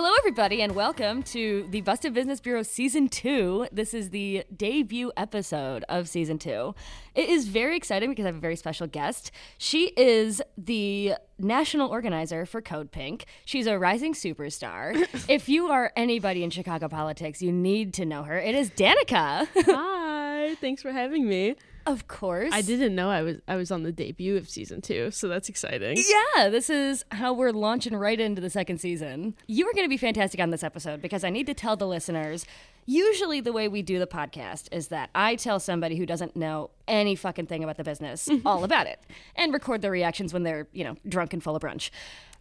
Hello, everybody, and welcome to the Busted Business Bureau Season 2. This is the debut episode of Season 2. It is very exciting because I have a very special guest. She is the national organizer for CODEPINK. She's a rising superstar. if you are anybody in Chicago politics, you need to know her. It is Danaka. Hi, thanks for having me. Of course. I didn't know I was I was on the debut of season two, so that's exciting. Yeah, this is how we're launching right into the second season. You are going to be fantastic on this episode because I need to tell the listeners. Usually, the way we do the podcast is that I tell somebody who doesn't know any fucking thing about the business all about it and record their reactions when they're, you know, drunk and full of brunch.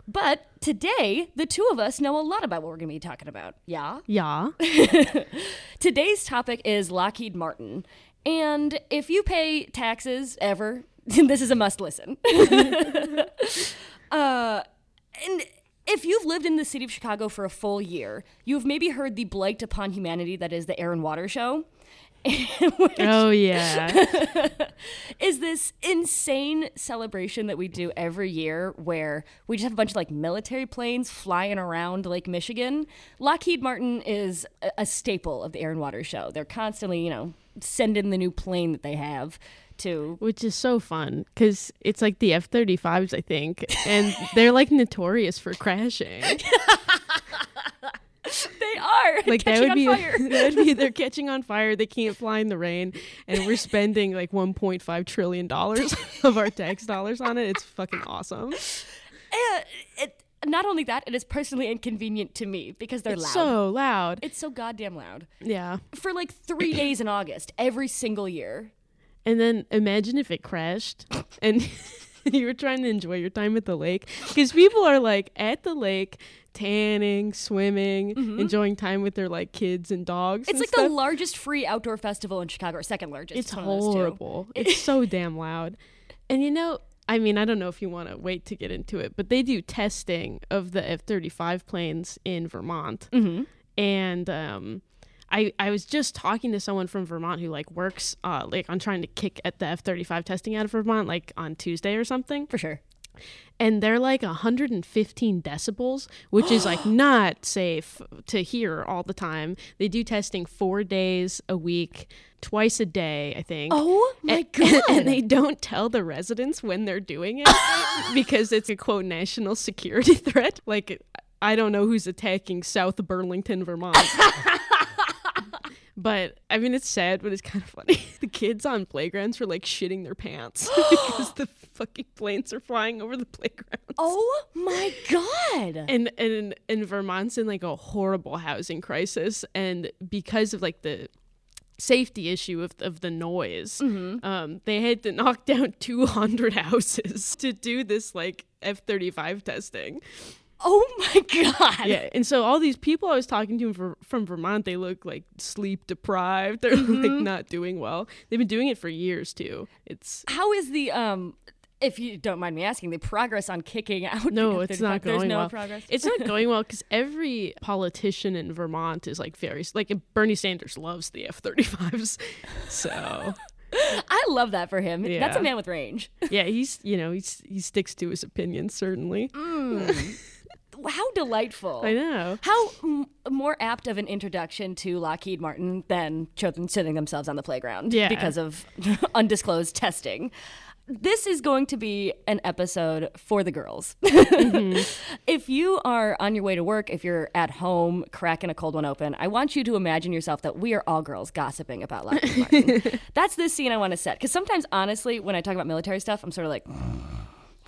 But today, the two of us know a lot about what we're going to be talking about. Yeah? Yeah. Today's topic is Lockheed Martin. And if you pay taxes ever, this is a must listen. uh, and if you've lived in the city of Chicago for a full year, you've maybe heard the blight upon humanity that is the Air and Water Show. oh yeah. is this insane celebration that we do every year where we just have a bunch of like military planes flying around Lake Michigan. Lockheed Martin is a, a staple of the Air and Water Show. They're constantly, you know, sending the new plane that they have to. Which is so fun because it's like the F 35s, I think, and they're like notorious for crashing. They are Like that would be, that would be they're catching on fire. They can't fly in the rain, and we're spending like 1.5 trillion dollars of our tax dollars on it. It's fucking awesome. And it, not only that, it is personally inconvenient to me because they're It's loud. so loud. it's so goddamn loud. Yeah. For like three days in August, every single year. And then imagine if it crashed and you were trying to enjoy your time at the lake. Because people are like at the lake, tanning, swimming, enjoying time with their like kids and dogs. Mm-hmm. It's and like the largest free outdoor festival in Chicago, or second largest. It's one of those two. horrible. It's so damn loud. And you know, I mean, I don't know if you want to wait to get into it, but they do testing of the F 35 planes in Vermont. Mm-hmm. And, um, I, I was just talking to someone from Vermont who like works uh like on trying to kick at the F thirty five testing out of Vermont like on Tuesday or something For sure. And they're like 115 decibels, which is like not safe to hear all the time. They do testing four days a week, twice a day, I think. Oh my and, god! and they don't tell the residents when they're doing it because it's a quote national security threat. Like, I don't know who's attacking South Burlington, Vermont. But I mean, it's sad, but it's kind of funny. The kids on playgrounds were like shitting their pants because the fucking planes are flying over the playgrounds. oh my god! And and and Vermont's in like a horrible housing crisis, and because of like the safety issue of of the noise, um, they had to knock down two hundred houses to do this like F thirty five testing. Oh my god! Yeah, and so all these people I was talking to from, from Vermont, they look like sleep deprived. They're Mm-hmm. like not doing well. They've been doing it for years too. It's How is the um? If you don't mind me asking, the progress on kicking out? no, it's F-35? not going There's no well. progress. It's not going well because every politician in Vermont is like very like Bernie Sanders loves the F thirty fives. So I love that for him. That's a man with range. yeah, he's you know he's he sticks to his opinions certainly. How delightful! I know. How m- more apt of an introduction to Lockheed Martin than children sitting themselves on the playground Yeah. because of undisclosed testing. This is going to be an episode for the girls. Mm-hmm. if you are on your way to work, if you're at home cracking a cold one open, I want you to imagine yourself that we are all girls gossiping about Lockheed Martin. That's the scene I want to set. Because sometimes, honestly, when I talk about military stuff, I'm sort of like,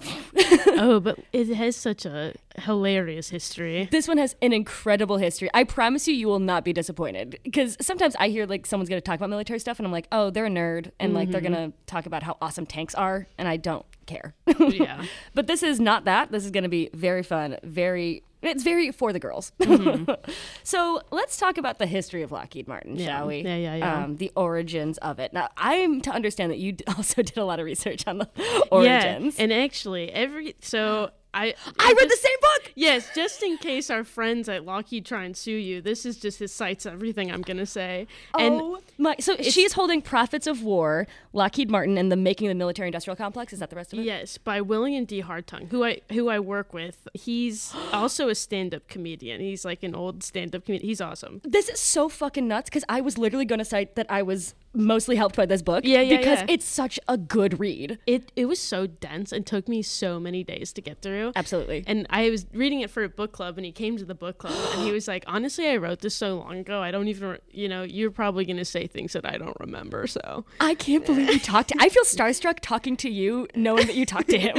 oh, but it has such a hilarious history. This one has an incredible history. I promise you, you will not be disappointed. Because sometimes I hear like someone's going to talk about military stuff, and I'm like, oh, they're a nerd, and like they're mm-hmm. going to talk about how awesome tanks are, and I don't care. Yeah. but this is not that. This is going to be very fun, very. It's very for the girls. so let's talk about the history of Lockheed Martin, Yeah. shall we? Yeah, yeah, yeah. Um, the origins of it. Now, I'm to understand that you also did a lot of research on the origins. Yeah, and actually, every so I I read the same book. Yes, just in case our friends at Lockheed try and sue you, this is just his cites everything I'm gonna say. And oh my! So she's holding "Prophets of War," Lockheed Martin, and the making of the military-industrial complex. Is that the rest of it? yes, by William D. Hartung, who I who I work with. He's also a stand-up comedian. He's like an old stand-up comedian. He's awesome. This is so fucking nuts because I was literally going to cite that I was mostly helped by this book. Yeah, yeah, Because yeah. it's such a good read. It it was so dense and took me so many days to get through. Absolutely. And I was reading it for a book club, and he came to the book club, and he was like, "Honestly, I wrote this so long ago. I don't even, re- you know, you're probably gonna say things that I don't remember." So I can't believe you talked. To, I feel starstruck talking to you, knowing that you talked to him.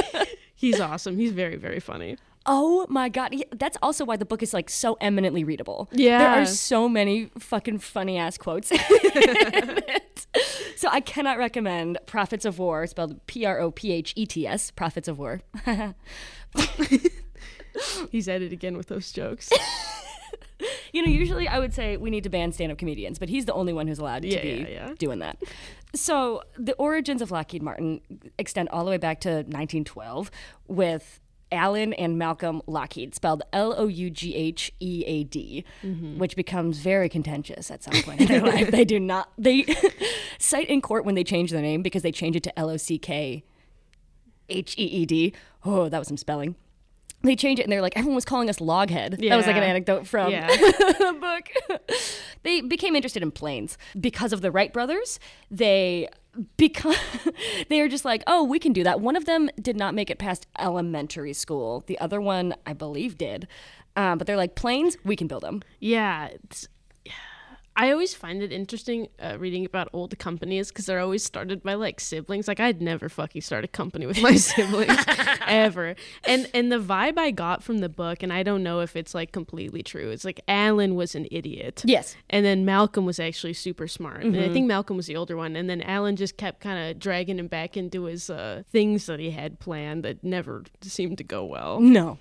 he's awesome. He's very very funny. Oh my god, that's also why the book is like so eminently readable. Yeah, there are so many fucking funny ass quotes. So I cannot recommend "Prophets of War," spelled P R O P H E T S, "Prophets of War." He's at it again with those jokes. You know, usually I would say we need to ban stand up comedians, but he's the only one who's allowed to Yeah, be yeah, yeah. doing that. So the origins of Lockheed Martin extend all the way back to 1912 with Alan and Malcolm Lockheed, spelled L O U G H E A D, Mm-hmm. which becomes very contentious at some point in their life. They do not, they cite in court when they change their name because they change it to L O C K H E E D. Oh, that was some spelling. They change it and they're like, everyone was calling us Loghead. That was like an anecdote from Yeah. the book. they became interested in planes because of the Wright brothers. They because they are just like, oh, we can do that. One of them did not make it past elementary school. The other one, I believe, did. Um, but they're like planes, we can build them. Yeah, I always find it interesting uh, reading about old companies because they're always started by like siblings. Like I'd never fucking start a company with my siblings ever. And and the vibe I got from the book, and I don't know if it's like completely true. It's like Alan was an idiot. Yes. And then Malcolm was actually super smart. And I think Malcolm was the older one. And then Alan just kept kind of dragging him back into his uh, things that he had planned that never seemed to go well. No.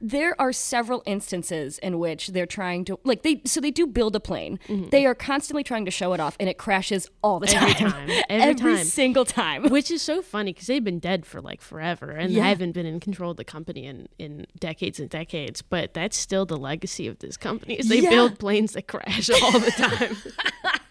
There are several instances in which they're trying to like they so they do build a plane. Mm-hmm. They are constantly trying to show it off and it crashes all the time. Every time. Every time. single time. Which is so funny because they've been dead for like forever and Yeah. haven't been in control of the company in, in decades and decades. But that's still the legacy of this company is they Yeah. build planes that crash all the time.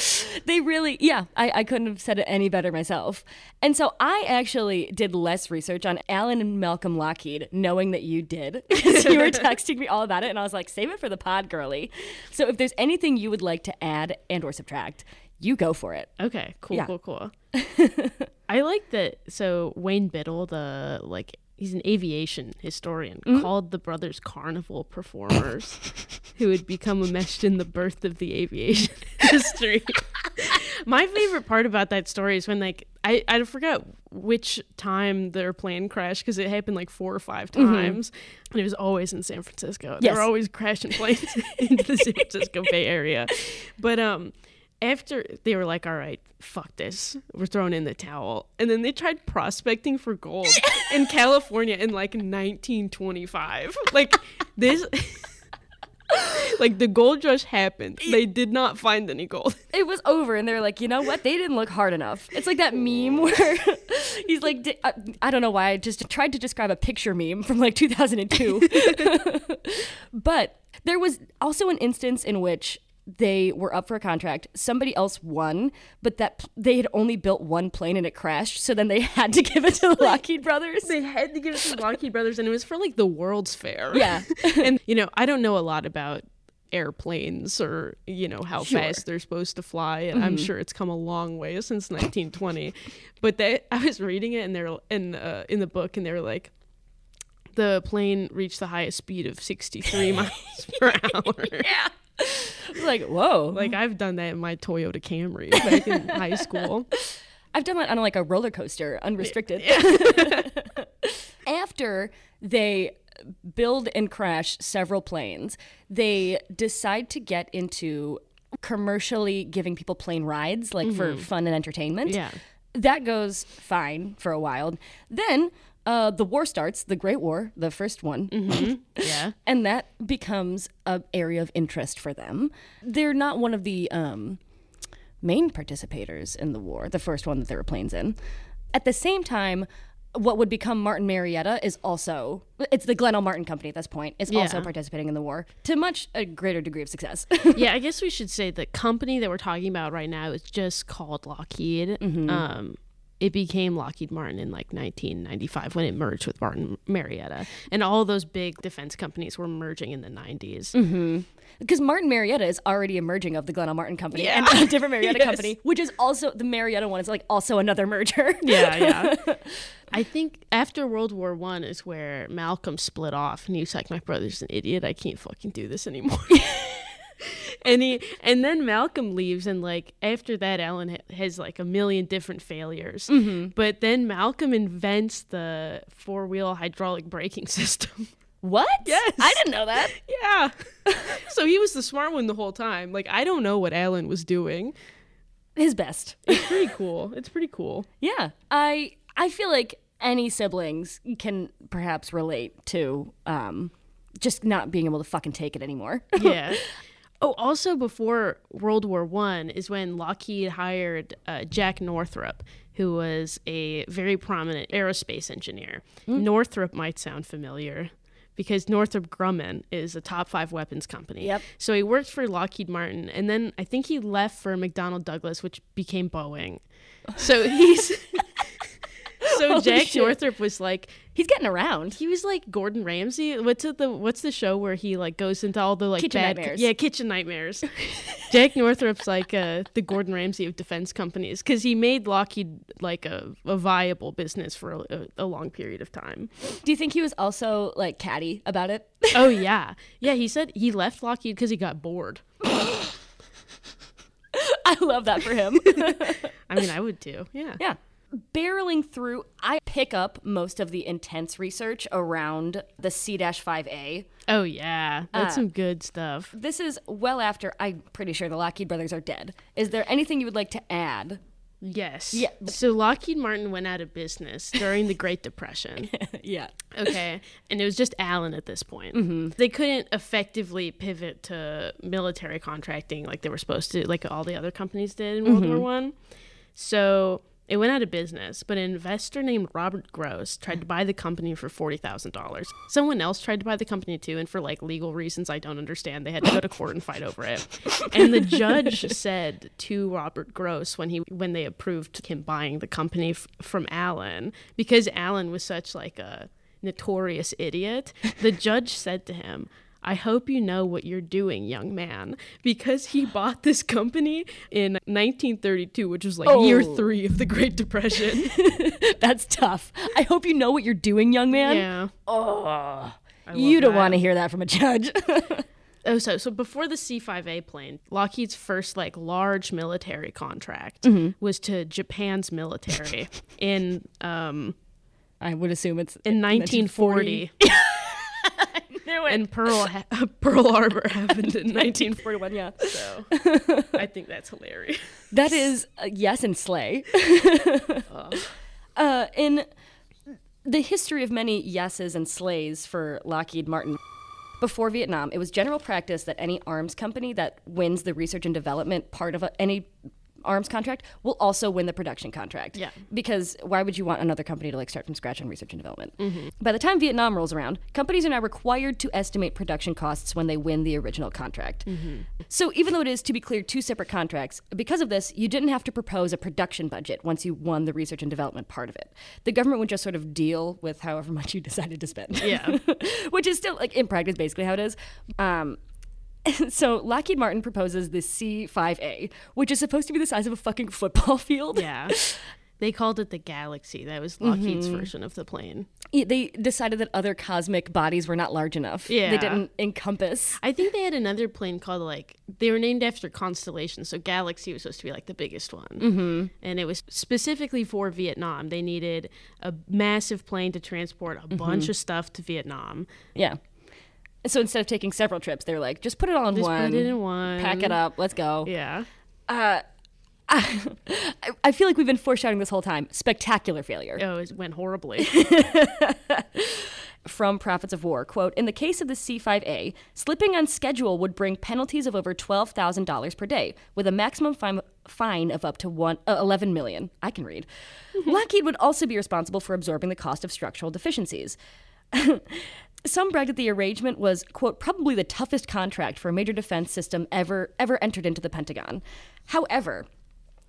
They really, yeah, I, I couldn't have said it any better myself. And so I actually did less research on Alan and Malcolm Lockheed, knowing that you did. Because you were texting me all about it, and I was like, save it for the pod, girly. So if there's anything you would like to add and or subtract, you go for it. okay, cool, Yeah. cool, cool. I like that. So Wayne Biddle, the like, he's an aviation historian, Mm-hmm. called the brothers carnival performers who had become enmeshed in the birth of the aviation history My favorite part about that story is when like I, I forgot which time their plane crashed because it happened like four or 5 times and it was always in San Francisco. They were always crashing planes into the San Francisco Bay Area. But um after they were like, all right, fuck this. We're throwing in the towel. And then they tried prospecting for gold in California in like 1925. Like this like the gold rush happened. They did not find any gold. It was over, and they were like, you know what? They didn't look hard enough. It's like that meme where he's like, I, uh, I don't know why I just tried to describe a picture meme from like 2002. but there was also an instance in which they were up for a contract. Somebody else won, but that they had only built one plane and it crashed. So then they had to give it to the Lockheed Brothers. They had to give it to the Lockheed Brothers, and it was for like the World's Fair. Yeah. and you know, I don't know a lot about airplanes or you know how Sure. fast they're supposed to fly and i'm sure it's come a long way since 1920 but they i was reading it and they're in uh, in the book and they were like the plane reached the highest speed of 63 miles per hour yeah. Like, whoa. like i've done that in my toyota camry back in high school I've done that on like a roller coaster, unrestricted. After they build and crash several planes, they decide to get into commercially giving people plane rides, like for mm-hmm. fun and entertainment. Yeah. That goes fine for a while. Then uh, the war starts, the Great War, the first one yeah and that becomes a area of interest for them. They're not one of the um, main participators in the war, the first one that there were planes in. At the same time, what would become Martin Marietta is also it's the Glenn L. Martin Company at this point is also participating in the war to much a greater degree of success. yeah, I guess we should say the company that we're talking about right now is just called Lockheed. Um, it became Lockheed Martin in like 1995 when it merged with Martin Marietta, and all those big defense companies were merging in the 90s. Because mm-hmm. Martin Marietta is already emerging of the Glenn L. Martin Company Yeah. and a different Marietta Yes. company, which is also the Marietta one is like also another merger. Yeah, yeah. I think after World War One is where Malcolm split off, and he was like, "My brother's an idiot. I can't fucking do this anymore." and he, and then Malcolm leaves, and like after that, Alan ha- has like a million different failures. But then Malcolm invents the four wheel hydraulic braking system. What? Yes. I didn't know that. yeah. so he was the smart one the whole time. Like I don't know what Alan was doing. His best. It's pretty cool. It's pretty cool. Yeah. I I feel like any siblings can perhaps relate to um just not being able to fucking take it anymore. yeah. Oh, also before World War One is when Lockheed hired uh, Jack Northrop, who was a very prominent aerospace engineer. Northrop might sound familiar because Northrop Grumman is a top five weapons company. Yep. So he worked for Lockheed Martin, and then I think he left for McDonnell Douglas, which became Boeing. So he's. so Holy Jack shit. Northrop was like He's getting around. he was like Gordon Ramsay. What's the what's the show where he like goes into all the like Kitchen bad Nightmares. yeah kitchen nightmares. Jack Northrop's like uh, the Gordon Ramsay of defense companies because he made Lockheed like a, a viable business for a, a, a long period of time. Do you think he was also like catty about it? Oh yeah, yeah. He said he left Lockheed because he got bored. I love that for him. I mean, I would too. Yeah. yeah. Barreling through, I pick up most of the intense research around the C 5A. Oh yeah, that's Uh, some good stuff. This is well after I'm pretty sure the Lockheed brothers are dead. Is there anything you would like to add? Yes. Yeah. So Lockheed Martin went out of business during the Great Depression. yeah. Okay. And it was just Allen at this point. They couldn't effectively pivot to military contracting like they were supposed to, like all the other companies did in World War One. So it went out of business, but an investor named Robert Gross tried to buy the company for forty thousand dollars. Someone else tried to buy the company too, and for like legal reasons I don't understand, they had to go to court and fight over it. And the judge said to Robert Gross when he when they approved him buying the company f- from Allen, because Allen was such like a notorious idiot, the judge said to him. I hope you know what you're doing, young man, because he bought this company in 1932, which was like year Oh. three of the Great Depression. That's tough. I hope you know what you're doing, young man. yeah. Oh, you don't want to hear that from a judge. Oh, so so before the C-5A plane, Lockheed's first like large military contract Mm-hmm. was to Japan's military in um I would assume it's in 1940, And Pearl ha- Pearl Harbor happened in 1941, yeah. So I think that's hilarious. That is uh, yes and slay. uh, in the history of many yeses and slays for Lockheed Martin. Before Vietnam, it was general practice that any arms company that wins the research and development part of a, any arms contract will also win the production contract. Yeah. Because why would you want another company to like start from scratch on research and development? By the time Vietnam rolls around, companies are now required to estimate production costs when they win the original contract. So even though it is, to be clear, two separate contracts, because of this, you didn't have to propose a production budget once you won the research and development part of it. The government would just sort of deal with however much you decided to spend. Yeah. Which is still, like, in practice, basically how it is. Um, so Lockheed Martin proposes the C5A, which is supposed to be the size of a fucking football field. Yeah. They called it the Galaxy. That was Lockheed's version of the plane. Yeah, They decided that other cosmic bodies were not large enough. Yeah. They didn't encompass. I think they had another plane called like they were named after constellations. So Galaxy was supposed to be like the biggest one, mm-hmm. and it was specifically for Vietnam. They needed a massive plane to transport a bunch of stuff to Vietnam. Yeah. So instead of taking several trips, they're like, just put it all in Just one. put it in one. Pack it up. Let's go. Yeah. I, I feel like we've been foreshadowing this whole time. Spectacular failure. Oh, it went horribly. from Prophets of War, quote, in the case of the C5A, slipping on schedule would bring penalties of over $12,000 per day, with a maximum fine, fine of up to one, uh, 11 million. I can read. Lockheed would also be responsible for absorbing the cost of structural deficiencies. Some bragged that the arrangement was, quote, probably the toughest contract for a major defense system ever ever entered into the Pentagon. However,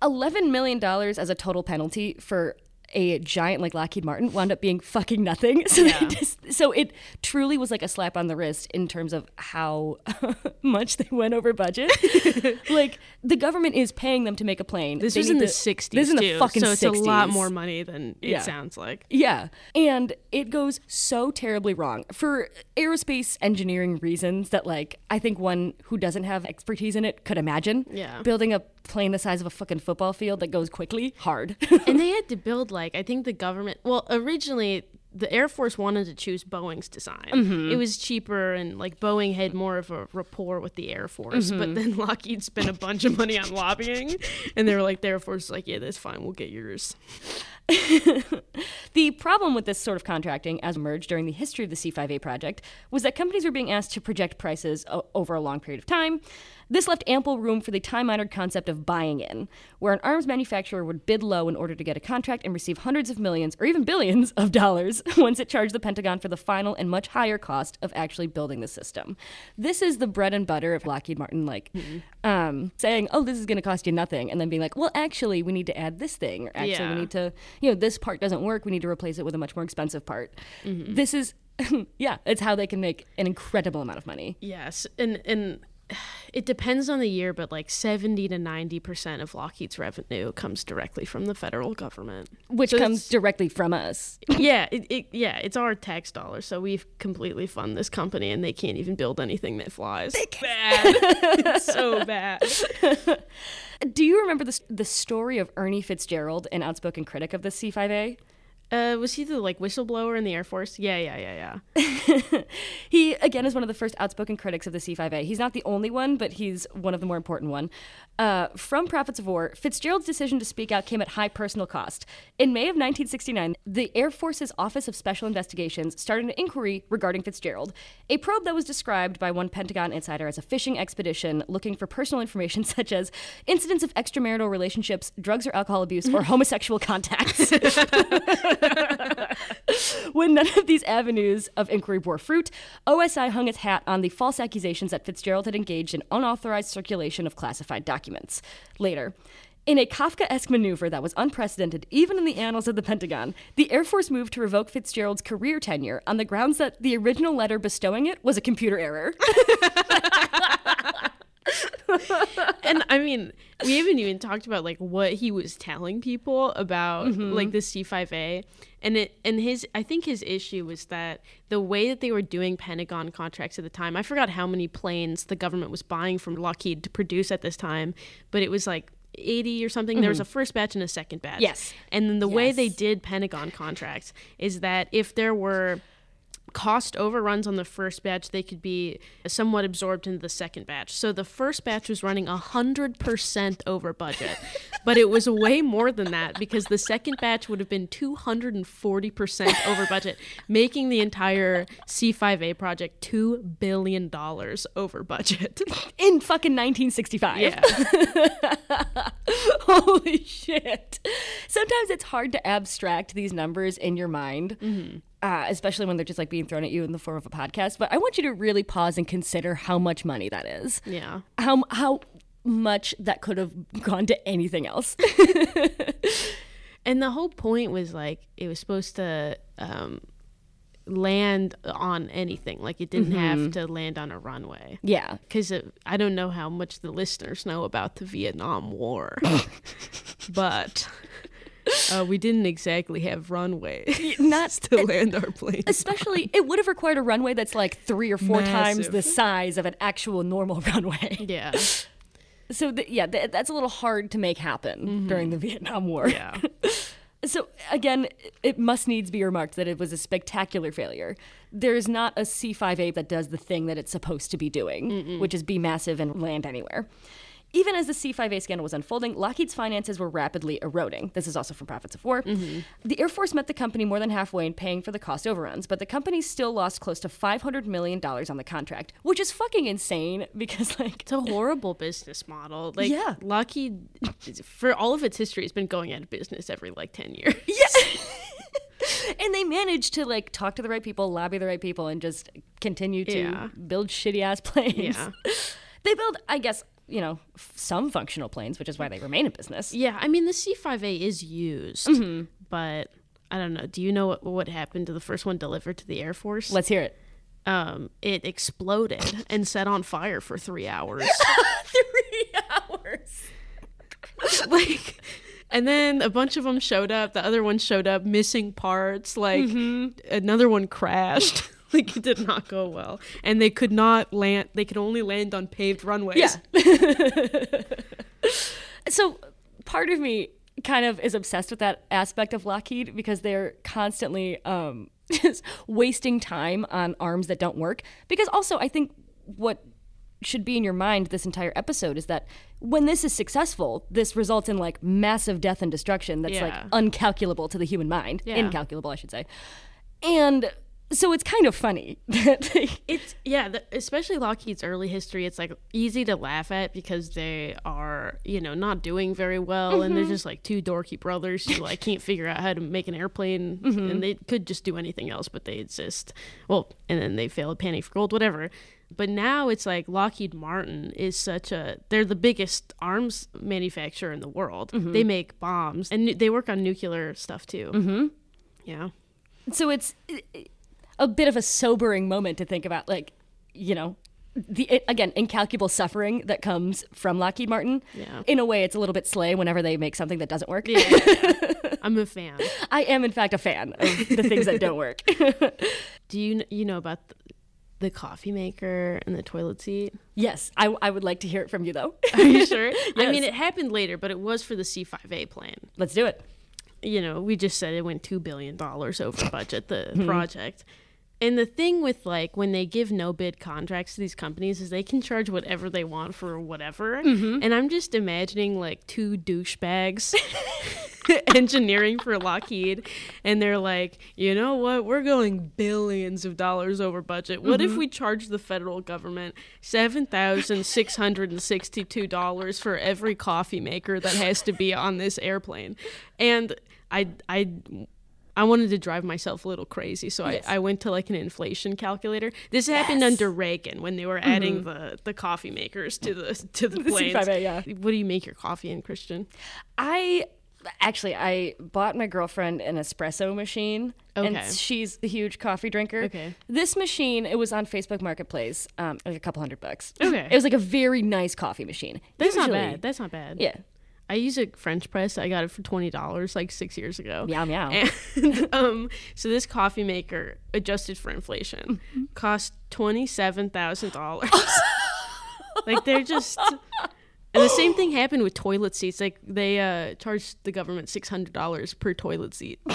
$11 million as a total penalty for a giant like Lockheed Martin wound up being fucking nothing. So, Yeah. just, so it truly was like a slap on the wrist in terms of how much they went over budget. like the government is paying them to make a plane. This They was in the 60s. This is in the fucking so it's 60s. a lot more money than it Yeah. sounds like. Yeah. And it goes so terribly wrong for aerospace engineering reasons that, like, I think one who doesn't have expertise in it could imagine. Yeah. Building a plane the size of a fucking football field that goes quickly, hard. and they had to build like I think the government. Well, originally the Air Force wanted to choose Boeing's design. Mm-hmm. It was cheaper, and like Boeing had more of a rapport with the Air Force. Mm-hmm. But then Lockheed spent a bunch of money on lobbying, and they were like, the Air Force like, yeah, that's fine, we'll get yours. The problem with this sort of contracting, as emerged during the history of the C5A project, was that companies were being asked to project prices o- over a long period of time. This left ample room for the time honored concept of buying in, where an arms manufacturer would bid low in order to get a contract and receive hundreds of millions or even billions of dollars once it charged the Pentagon for the final and much higher cost of actually building the system. This is the bread and butter of Lockheed Martin, like um, saying, oh, this is going to cost you nothing, and then being like, well, actually, we need to add this thing, or actually, Yeah. we need to, you know, this part doesn't work. We need to replace it with a much more expensive part. Mm-hmm. This is, yeah, it's how they can make an incredible amount of money. Yes, and and it depends on the year, but like seventy to ninety percent of Lockheed's revenue comes directly from the federal government. Which So comes directly from us. yeah, it, it yeah, it's our tax dollars, so we completely fund this company, and they can't even build anything that flies. Bad, It's so bad. Do you remember the, the story of Ernie Fitzgerald, an outspoken critic of the C5A? Uh, was he the like whistleblower in the Air Force? Yeah, yeah, yeah, yeah. He again is one of the first outspoken critics of the C5A. He's not the only one, but he's one of the more important one. Uh, from Prophets of War, Fitzgerald's decision to speak out came at high personal cost. In May of 1969, the Air Force's Office of Special Investigations started an inquiry regarding Fitzgerald, a probe that was described by one Pentagon insider as a fishing expedition looking for personal information such as incidents of extramarital relationships, drugs or alcohol abuse, or homosexual contacts. When none of these avenues of inquiry bore fruit, OSI hung its hat on the false accusations that Fitzgerald had engaged in unauthorized circulation of classified documents. Later, in a Kafka esque maneuver that was unprecedented even in the annals of the Pentagon, the Air Force moved to revoke Fitzgerald's career tenure on the grounds that the original letter bestowing it was a computer error. and I mean, we haven't even talked about like what he was telling people about mm-hmm. like the C5A, and it and his I think his issue was that the way that they were doing Pentagon contracts at the time. I forgot how many planes the government was buying from Lockheed to produce at this time, but it was like. 80 or something there was mm-hmm. a first batch and a second batch Yes. and then the way they did pentagon contracts is that if there were cost overruns on the first batch, they could be somewhat absorbed into the second batch. So the first batch was running 100% over budget, but it was way more than that because the second batch would have been 240% over budget, making the entire C5A project $2 billion over budget. In fucking 1965. yeah. Holy shit. Sometimes it's hard to abstract these numbers in your mind, Mm-hmm. Uh, especially when they're just like being thrown at you in the form of a podcast. But I want you to really pause and consider how much money that is. Yeah. How, how much that could have gone to anything else. And the whole point was like it was supposed to um, land on anything. Like it didn't have to land on a runway. yeah. Because I don't know how much the listeners know about the Vietnam War, but uh, we didn't exactly have runways Not to land our plane. Especially, it would have required a runway that's like three or four times the size of an actual normal runway. Yeah, So, th- yeah, th- that's a little hard to make happen during the Vietnam War. yeah, So again, it must needs be remarked that it was a spectacular failure. There is not a C5A that does the thing that it's supposed to be doing, which is be massive and land anywhere. Even as the C5A scandal was unfolding, Lockheed's finances were rapidly eroding. This is also from Prophets of War. Mm-hmm. The Air Force met the company more than halfway in paying for the cost overruns, but the company still lost close to $500 million on the contract, which is fucking insane because, like, It's a horrible business model. Like Yeah. Lockheed, for all of its history, has been going out of business every like ten years. and they managed to, like, talk to the right people, lobby the right people, and just continue to Yeah. build shitty ass planes. Yeah. they build, I guess, you know, some functional planes, which is why they remain in business. Yeah, I mean the C5A is used, Mm-hmm. but I don't know. Do you know what, what happened to the first one delivered to the Air Force? Let's hear it. um, it exploded and set on fire for three hours. Three hours. like, and then a bunch of them showed up. The other one showed up missing parts. Like another one crashed. like it did not go well, and they could not land. They could only land on paved runways. Yeah. so part of me kind of is obsessed with that aspect of Lockheed because they're constantly um, just wasting time on arms that don't work. Because also, I think what should be in your mind this entire episode is that when this is successful, this results in like massive death and destruction that's like uncalculable to the human mind. Yeah. Incalculable, I should say. And so it's kind of funny that It's yeah, the, especially Lockheed's early history. It's like easy to laugh at because they are you know not doing very well, and they're mm-hmm. just like two dorky brothers who like can't figure out how to make an airplane, mm-hmm. and they could just do anything else, but they exist. Well, and then they fail at Penny for Gold, whatever. But now it's like Lockheed Martin is such a they're the biggest arms manufacturer in the world. Mm-hmm. They make bombs and they work on nuclear stuff too. Mm-hmm. Yeah. so it's a bit of a sobering moment to think about like you know the it, again incalculable suffering that comes from Lockheed Martin. Yeah. In a way, it's a little bit slay whenever they make something that doesn't work. Yeah. I'm a fan. I am, in fact, a fan of the things that don't work. Do you you know about the, the coffee maker and the toilet seat? yes, I, I would like to hear it from you, though. Are you sure? yes. I mean, it happened later, but it was for the C5A plan. Let's do it. You know, we just said it went two billion dollars over budget the hmm. project. And the thing with like when they give no bid contracts to these companies is they can charge whatever they want for whatever. Mm-hmm. And I'm just imagining like two douchebags engineering for Lockheed and they're like, "You know what? We're going billions of dollars over budget. What if mm-hmm. we charge the federal government $7,662 for every coffee maker that has to be on this airplane?" And I I I wanted to drive myself a little crazy, so Yes. I, I went to like an inflation calculator. This happened under Reagan when they were adding the, the coffee makers to the to the, The planes. C5A, yeah. What do you make your coffee in, Christian? I actually I bought my girlfriend an espresso machine, Okay. and she's a huge coffee drinker. Okay. This machine, it was on Facebook Marketplace, um, like a couple hundred bucks. Okay. It was like a very nice coffee machine. That's not bad. That's not bad. Yeah. I use a French press. I got it for twenty dollars like six years ago. Meow meow. And um, so this coffee maker, adjusted for inflation, cost twenty seven thousand dollars. like they're just. And the same thing happened with toilet seats. Like they uh, charged the government six hundred dollars per toilet seat.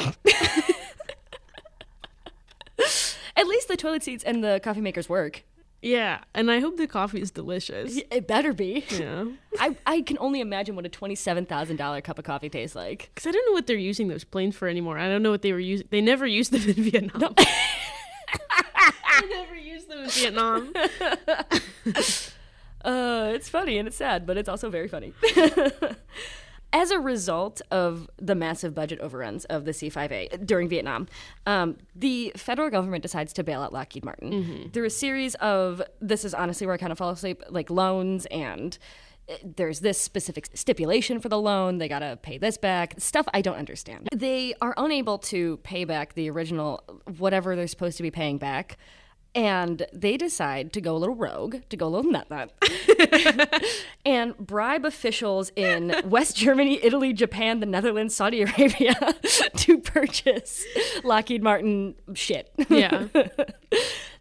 At least the toilet seats and the coffee makers work. Yeah, and I hope the coffee is delicious. It better be. Yeah, I, I can only imagine what a $27,000 cup of coffee tastes like. because I don't know what they're using those planes for anymore. I don't know what they were using. They never used them in Vietnam. they never used them in Vietnam. Uh, it's funny and it's sad, but it's also very funny. As a result of the massive budget overruns of the C5A during Vietnam, um, the federal government decides to bail out Lockheed Martin through a series of this is honestly where I kind of fall asleep, like loans and uh, there's this specific stipulation for the loan. They got to pay this back. Stuff I don't understand. They are unable to pay back the original, whatever they're supposed to be paying back. And they decide to go a little rogue, to go a little nut nut, and bribe officials in West Germany, Italy, Japan, the Netherlands, Saudi Arabia to purchase Lockheed Martin shit. Yeah.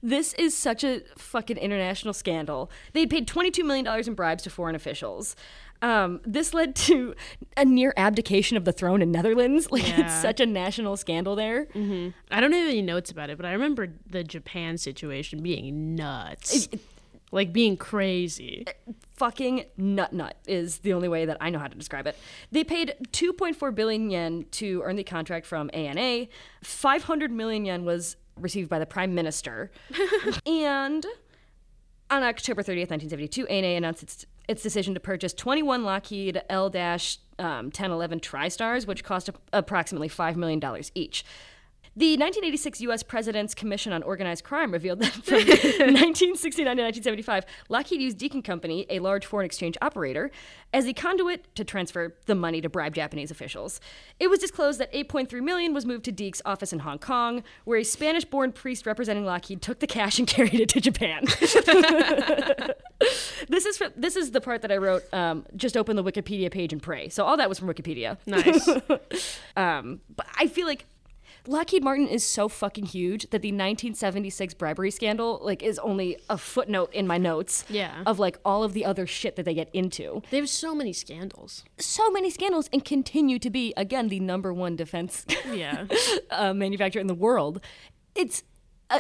This is such a fucking international scandal. They paid $22 million in bribes to foreign officials. Um, this led to a near abdication of the throne in Netherlands. Like, it's such a national scandal there. I don't have any notes about it, but I remember the Japan situation being nuts. like being crazy. fucking nut nut is the only way that I know how to describe it. They paid 2.4 billion yen to earn the contract from ANA. 500 million yen was received by the prime minister. and on October 30th, 1972, ANA announced its, its decision to purchase 21 Lockheed L um, 1011 TriStars, which cost a- approximately $5 million each. The 1986 U.S. President's Commission on Organized Crime revealed that from 1969 to 1975, Lockheed used Deacon Company, a large foreign exchange operator, as a conduit to transfer the money to bribe Japanese officials. It was disclosed that 8.3 million was moved to Deak's office in Hong Kong, where a Spanish-born priest representing Lockheed took the cash and carried it to Japan. this is for, this is the part that I wrote. Um, just open the Wikipedia page and pray. So all that was from Wikipedia. Nice. Um, but I feel like Lockheed Martin is so fucking huge that the 1976 bribery scandal like is only a footnote in my notes. Yeah. Of like all of the other shit that they get into. they have so many scandals. So many scandals and continue to be again the number one defense Yeah. uh, manufacturer in the world. It's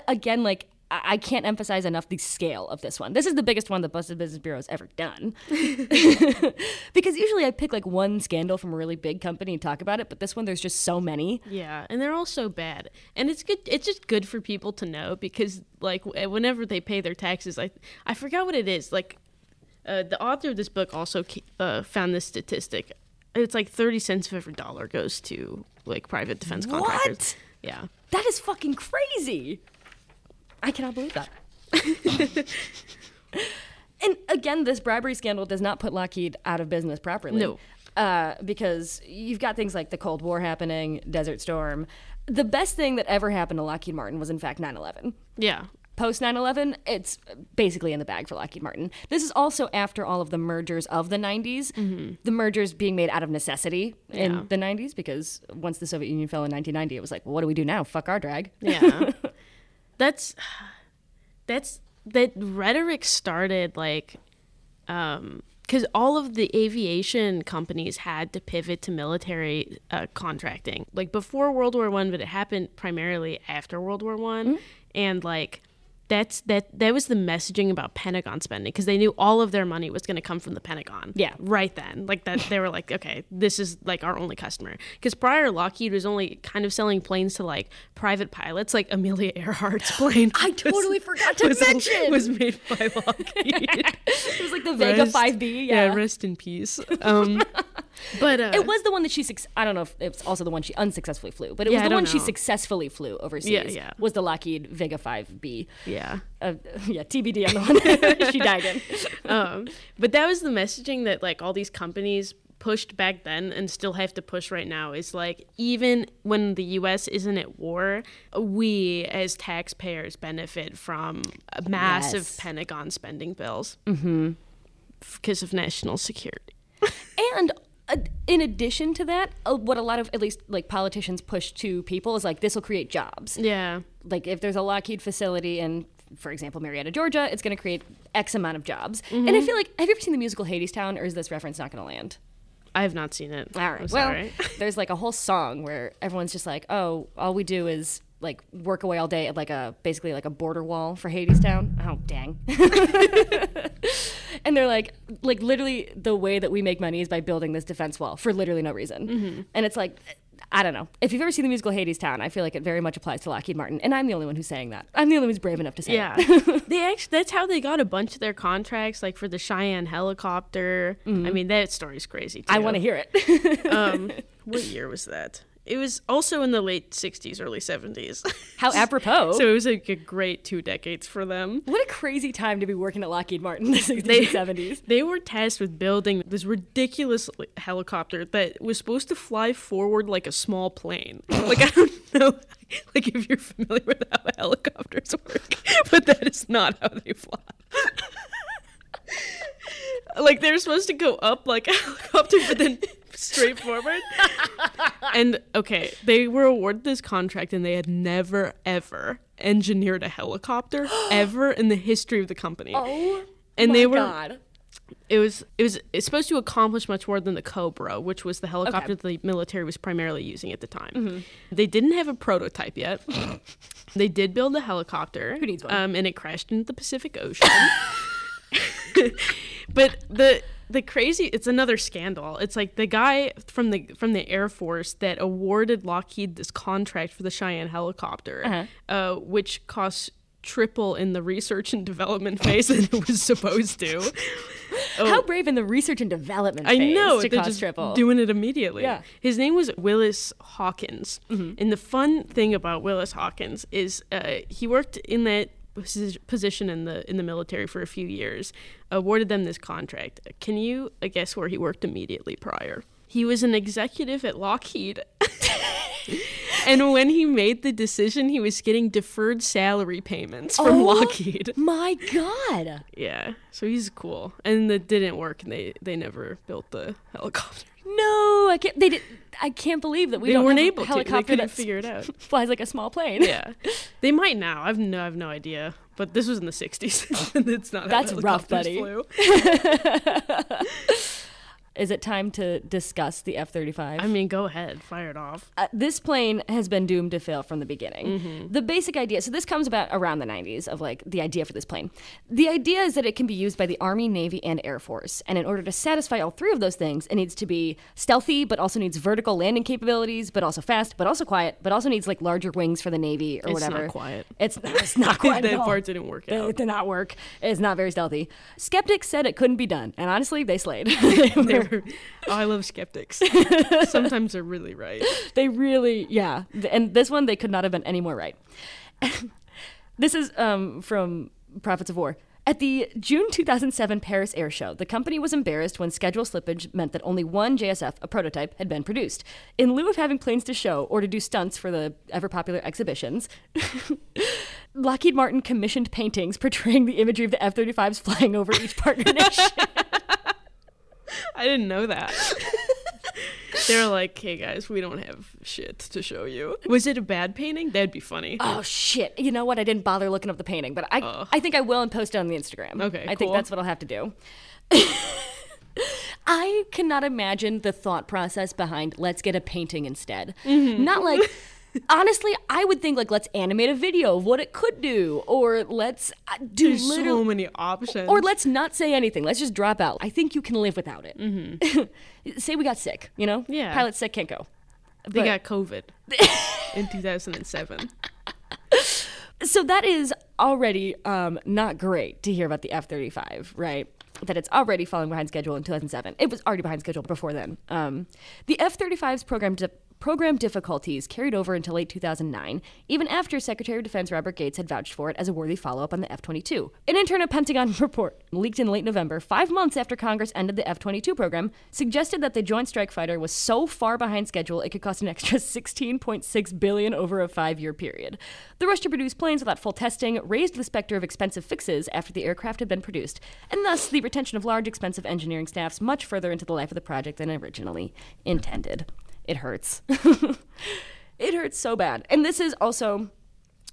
again like I can't emphasize enough the scale of this one. This is the biggest one the Busted Business Bureau has ever done. because usually I pick like one scandal from a really big company and talk about it, but this one there's just so many. Yeah, and they're all so bad. And it's good it's just good for people to know because like whenever they pay their taxes, I I forgot what it is. Like uh, the author of this book also uh, found this statistic. It's like 30 cents of every dollar goes to like private defense contractors. What? Yeah. That is fucking crazy. I cannot believe that. and again, this bribery scandal does not put Lockheed out of business properly. No. Uh, because you've got things like the Cold War happening, Desert Storm. The best thing that ever happened to Lockheed Martin was, in fact, 9 11. Yeah. Post 9 11, it's basically in the bag for Lockheed Martin. This is also after all of the mergers of the 90s, the mergers being made out of necessity in Yeah. the 90s, because once the Soviet Union fell in 1990, it was like, well, what do we do now? Fuck our drag. Yeah. that's that's that rhetoric started like um because all of the aviation companies had to pivot to military uh, contracting. Like before world war one but it happened primarily after world war one. And like that's that that was the messaging about pentagon spending because they knew all of their money was going to come from the pentagon Yeah. right then like that they were like okay this is like our only customer because prior lockheed was only kind of selling planes to like private pilots like amelia earhart's plane I was- totally forgot to was, mention. was made by lockheed it was like the Vega 5B. Yeah. rest in peace um but uh, it was the one that she, suc- I don't know if it's also the one she unsuccessfully flew, but it Yeah, was the one don't she successfully flew overseas. Yeah, yeah. Was the Lockheed Vega 5B. yeah Uh, yeah, TBD on the one she died in. um, but that was the messaging that like all these companies pushed back then and still have to push right now is like even when the US isn't at war, we as taxpayers benefit from massive Yes. Pentagon spending bills mm-hmm. because of national security. And in addition to that, uh, what a lot of at least like politicians push to people is like this will create jobs. Yeah. Like if there's a Lockheed facility in, for example, Marietta, Georgia, it's going to create X amount of jobs. And I feel like have you ever seen the musical Hadestown, or is this reference not going to land? I have not seen it. All right. Well, there's like a whole song where everyone's just like, "Oh, all we do is like work away all day at like a basically like a border wall for Hadestown." Oh, dang. and they're like, like literally the way that we make money is by building this defense wall for literally no reason. Mm-hmm. And it's like. I don't know. If you've ever seen the musical Hadestown, I feel like it very much applies to Lockheed Martin, and I'm the only one who's saying that. I'm the only one who's brave enough to say Yeah, it. they actually that's how they got a bunch of their contracts, like for the Cheyenne helicopter. I mean, that story's crazy. Too. I want to hear it. Um, what year was that? It was also in the late '60s, early '70s. How apropos. so it was like a great two decades for them. what a crazy time to be working at Lockheed Martin in the 60s They- and 70s. They were tasked with building this ridiculous helicopter that was supposed to fly forward like a small plane. Like I don't know, like if you're familiar with how helicopters work, but that is not how they fly. like they're supposed to go up like a helicopter, but then straight forward. and okay, they were awarded this contract, and they had never ever engineered a helicopter ever in the history of the company. Oh, and my they were God. it was it was it's supposed to accomplish much more than the Cobra, which was the helicopter that the military was primarily using at the time. Mm-hmm. They didn't have a prototype yet. they did build a helicopter. Who needs one? Um, and it crashed into the Pacific Ocean. but the the crazy it's another scandal it's like the guy from the from the air force that awarded lockheed this contract for the cheyenne helicopter Uh-huh. uh, which costs triple in the research and development phase than it was supposed to How brave in the research and development Oh. I know to they're cost just triple. doing it immediately. Yeah. his name was Willis Hawkins, Mm-hmm. and the fun thing about Willis Hawkins is uh, he worked in that position in the in the military for a few years, awarded them this contract. Can you guess where he worked immediately prior? He was an executive at Lockheed. And when he made the decision, he was getting deferred salary payments from Oh. Lockheed. My God. Yeah, so he's cool. And it didn't work, and they, they never built the helicopter. No, I can't. They did. I can't believe that we They don't weren't have able a to. They couldn't figure it out. flies like a small plane. Yeah, they might now. I've no, I have no idea. But this was in the '60s. it's not. That's rough, buddy. Is it time to discuss the F 35? I mean, go ahead, fire it off. Uh, this plane has been doomed to fail from the beginning. Mm-hmm. The basic idea, so this comes about around the 90s of like the idea for this plane. The idea is that it can be used by the Army, Navy, and Air Force. And in order to satisfy all three of those things, it needs to be stealthy, but also needs vertical landing capabilities, but also fast, but also quiet, but also needs like larger wings for the Navy or It's not whatever. quiet. It's, it's not quiet. that at all. part didn't work It out. did not work. It's not very stealthy. Skeptics said it couldn't be done, and honestly, they slayed. They oh, I love skeptics. Sometimes they're really right. they really, yeah. And this one, they could not have been any more right. this is um, from Prophets of War. At the June 2007 Paris Air Show, the company was embarrassed when schedule slippage meant that only one JSF, a prototype, had been produced. In lieu of having planes to show or to do stunts for the ever popular exhibitions, Lockheed Martin commissioned paintings portraying the imagery of the F 35s flying over each partner nation. I didn't know that. they were like, "Hey guys, we don't have shit to show you." Was it a bad painting? That'd be funny. Oh shit! You know what? I didn't bother looking up the painting, but I Ugh. I think I will and post it on the Instagram. Okay, I think that's what I'll have to do. I cannot imagine the thought process behind let's get a painting instead. Mm-hmm. Not like honestly, I would think like let's animate a video of what it could do, or let's uh, do There's so many options. or let's not say anything. Let's just drop out. I think you can live without it. Mm-hmm. say we got sick, you know? Yeah. Pilot sick can't go. they but- got COVID in 2007. so that is already um, not great to hear about the F thirty five, right? That it's already falling behind schedule in two thousand seven. It was already behind schedule before then. Um, the F 35's program di- program difficulties carried over into late two thousand nine, even after Secretary of Defense Robert Gates had vouched for it as a worthy follow up on the F twenty two. An internal Pentagon report leaked in late November, five months after Congress ended the F twenty two program, suggested that the Joint Strike Fighter was so far behind schedule it could cost an extra 16.6 billion over a five year period. The rush to produce planes without full testing raised the specter of expensive fixes after the aircraft had been produced, and thus the retention of large, expensive engineering staffs much further into the life of the project than originally intended. It hurts. it hurts so bad. And this is also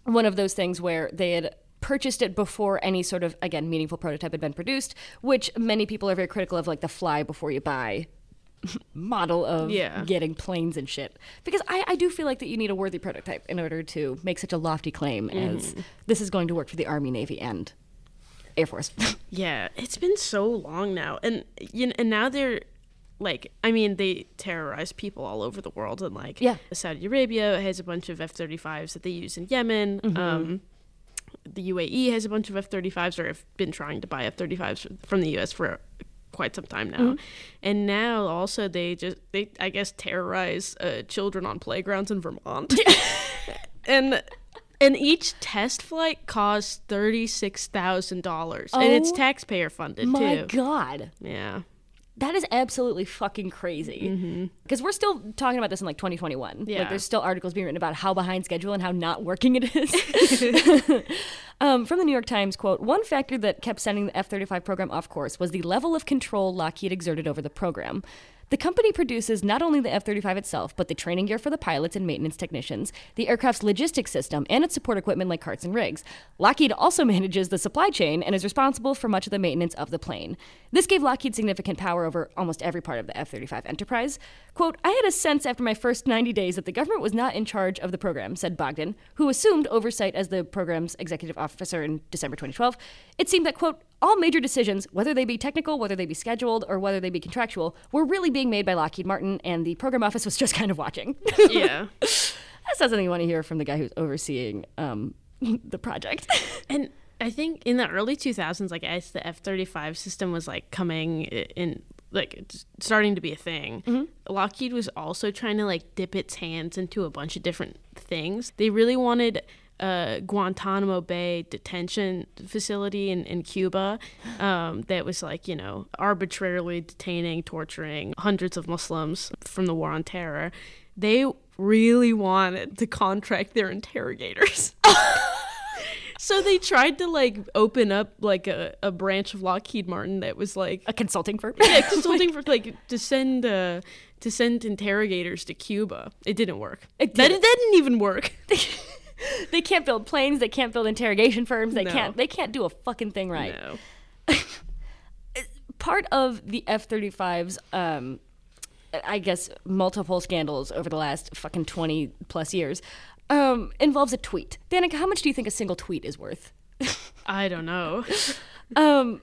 one of those things where they had purchased it before any sort of again meaningful prototype had been produced which many people are very critical of like the fly before you buy model of Yeah. getting planes and shit because I, I do feel like that you need a worthy prototype in order to make such a lofty claim as mm-hmm. this is going to work for the army navy and air force Yeah, it's been so long now, and you know, and now they're like, I mean, they terrorize people all over the world, and like, Yeah. Saudi Arabia has a bunch of F thirty fives that they use in Yemen. Um, the UAE has a bunch of F thirty fives, or have been trying to buy F thirty fives from the U.S. for quite some time now, and now also they just they I guess terrorize uh, children on playgrounds in Vermont, and. And each test flight costs thirty six thousand dollars, and it's Oh taxpayer funded my too. god Yeah, That is absolutely fucking crazy. Because we're still talking about this in like 2021. Mm-hmm. Yeah. Like there's still articles being written about how behind schedule and how not working it is. um, from the New York Times, quote, one factor that kept sending the F-35 program off course was the level of control Lockheed exerted over the program. The company produces not only the F 35 itself, but the training gear for the pilots and maintenance technicians, the aircraft's logistics system, and its support equipment like carts and rigs. Lockheed also manages the supply chain and is responsible for much of the maintenance of the plane. This gave Lockheed significant power over almost every part of the F 35 enterprise. Quote, I had a sense after my first 90 days that the government was not in charge of the program, said Bogdan, who assumed oversight as the program's executive officer in December 2012. It seemed that, quote, all major decisions, whether they be technical, whether they be scheduled, or whether they be contractual, were really being made by Lockheed Martin, and the program office was just kind of watching. Yeah. That's not something you want to hear from the guy who's overseeing um, the project. And I think in the early 2000s, like as the F 35 system was like coming in, like starting to be a thing, Lockheed was also trying to like dip its hands into a bunch of different things. They really wanted a Guantanamo Bay detention facility in, in Cuba um, that was like, you know, arbitrarily detaining, torturing hundreds of Muslims from the war on terror. They really wanted to contract their interrogators. So they tried to like open up like a, a branch of Lockheed Martin that was like a consulting firm. yeah, consulting for like to send uh, to send interrogators to Cuba. It didn't work. It that, didn't. that didn't even work. they can't build planes. They can't build interrogation firms. They No. can't. They can't do a fucking thing right. No. Part of the F 35's, um, I guess, multiple scandals over the last fucking twenty plus years, um, involves a tweet. Danaka, how much do you think a single tweet is worth? I don't know. Um,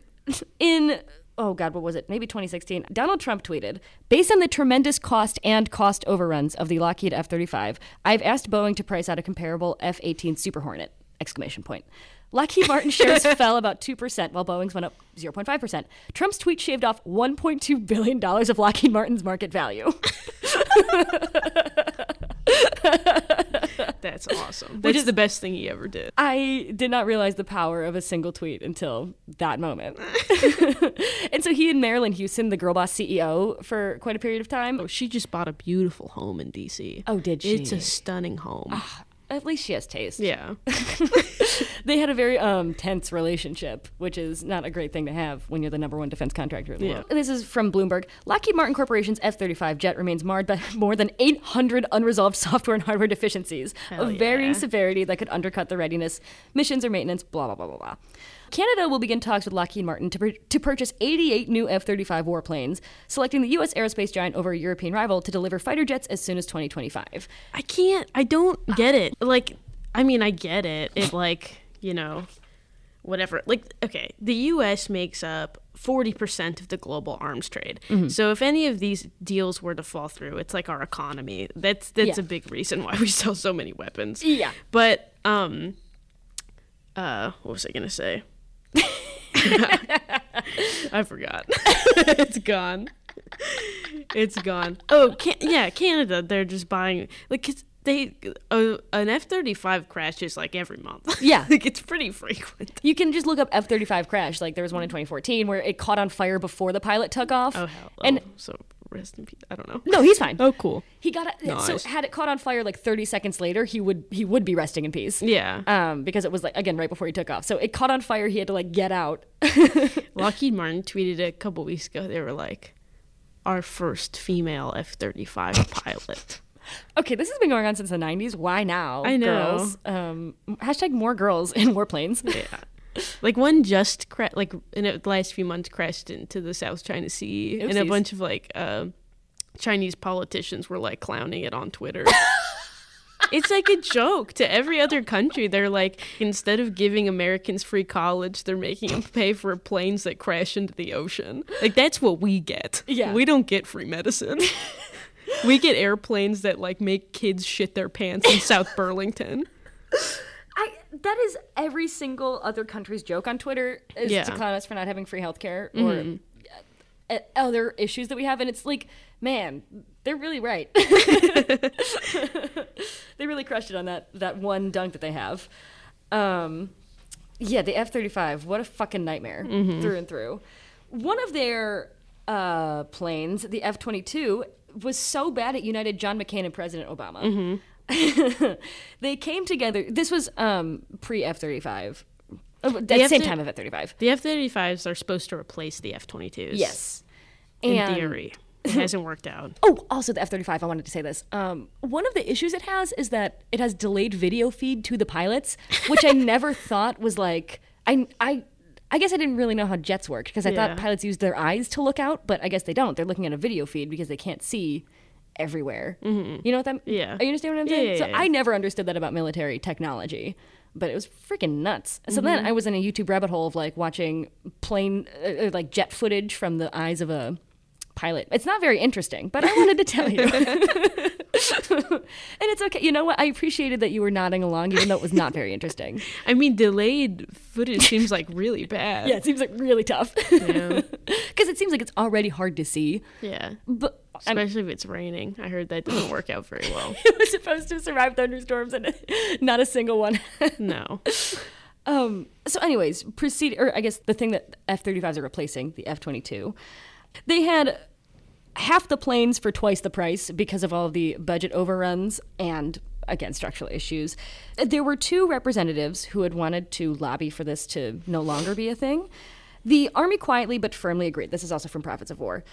in oh god, what was it? Maybe 2016. Donald Trump tweeted, "Based on the tremendous cost and cost overruns of the Lockheed F-35, I've asked Boeing to price out a comparable F-18 Super Hornet!" Exclamation point. Lockheed Martin shares fell about 2%, while Boeing's went up 0.5%. Trump's tweet shaved off $1.2 billion of Lockheed Martin's market value. That's awesome. That's is- the best thing he ever did. I did not realize the power of a single tweet until that moment. and so he and Marillyn Hewson, the Girl Boss CEO, for quite a period of time. Oh, she just bought a beautiful home in DC. Oh, did she? It's a stunning home. Ah, At least she has taste. yeah. They had a very um, tense relationship, which is not a great thing to have when you're the number one defense contractor in the Yeah. world. This is from Bloomberg. Lockheed Martin Corporation's F 35 jet remains marred by more than 800 unresolved software and hardware deficiencies Hell of varying severity that could undercut the readiness, missions, or maintenance, blah, blah, blah, blah, blah. Canada will begin talks with Lockheed Martin to, pur- to purchase 88 new F 35 warplanes, selecting the U.S. aerospace giant over a European rival to deliver fighter jets as soon as 2025. I can't. I don't get it. Like, I mean, I get it. It like you know, whatever. Like, okay, the U.S. makes up forty percent of the global arms trade. So if any of these deals were to fall through, it's like our economy. That's that's Yeah. a big reason why we sell so many weapons. Yeah. But um, uh, what was I gonna say? I forgot. it's gone. It's gone. Oh, can- yeah, Canada. They're just buying like 'cause they uh, an F thirty five crashes like every month. Yeah. like it's pretty frequent. You can just look up F 35 crash. Like there was one in 2014 where it caught on fire before the pilot took off. Oh hell. And oh, so rest in peace. I don't know. no, he's fine. Oh, cool. He got it. Nice. So had it caught on fire like 30 seconds later, he would he would be resting in peace. Yeah. Um, because it was like again right before he took off. So it caught on fire. He had to like get out. Lockheed Martin tweeted a couple weeks ago. They were like, "Our first female F thirty five pilot." okay, this has been going on since the 90s. Why now? I know. Girls. Um, hashtag more girls in warplanes. Yeah. Like one just cra- like in the last few months crashed into the South China Sea, and a bunch of like uh, Chinese politicians were like clowning it on Twitter. it's like a joke to every other country. They're like instead of giving Americans free college, they're making them pay for planes that crash into the ocean. Like that's what we get. Yeah. we don't get free medicine. we get airplanes that like make kids shit their pants in South Burlington. That is every single other country's joke on Twitter is Yeah. to clown us for not having free healthcare or uh, other issues that we have, and it's like, man, they're really right. they really crushed it on that that one dunk that they have. Um, yeah, the F thirty five. What a fucking nightmare through and through. One of their uh, planes, the F twenty two, was so bad it united John McCain and President Obama. they came together. This was um, pre F thirty five. At the same time of F thirty five. The F 35s are supposed to replace the F 22s. Yes. In And- theory. It hasn't worked out. Oh, also the F thirty five. I wanted to say this. Um, one of the issues it has is that it has delayed video feed to the pilots, which I never thought was like. I I I guess I didn't really know how jets worked because I Yeah. thought pilots used their eyes to look out, but I guess they don't. They're looking at a video feed because they can't see everywhere. You know what that? Mm-hmm. Yeah. You understand what I'm saying? yeah, so yeah, I never understood that about military technology, but it was freaking nuts. So Mm-hmm. then I was in a YouTube rabbit hole of like watching plane, uh, uh, like jet footage from the eyes of a pilot. It's not very interesting, but I wanted to tell you. and it's okay. You know what? I appreciated that you were nodding along, even though it was not very interesting. I mean, delayed footage seems like really bad. Yeah, it seems like really tough. Yeah. Because it seems like it's already hard to see. Yeah. But I'm- Especially if it's raining. I heard that didn't work out very well. it was supposed to survive thunderstorms and not a single one. No. um, so, anyways, proceed, or I guess the thing that F 35s are replacing, the F 22, they had half the planes for twice the price because of all of the budget overruns and again structural issues. There were two representatives who had wanted to lobby for this to no longer be a thing. The army quietly but firmly agreed this is also from prophets of war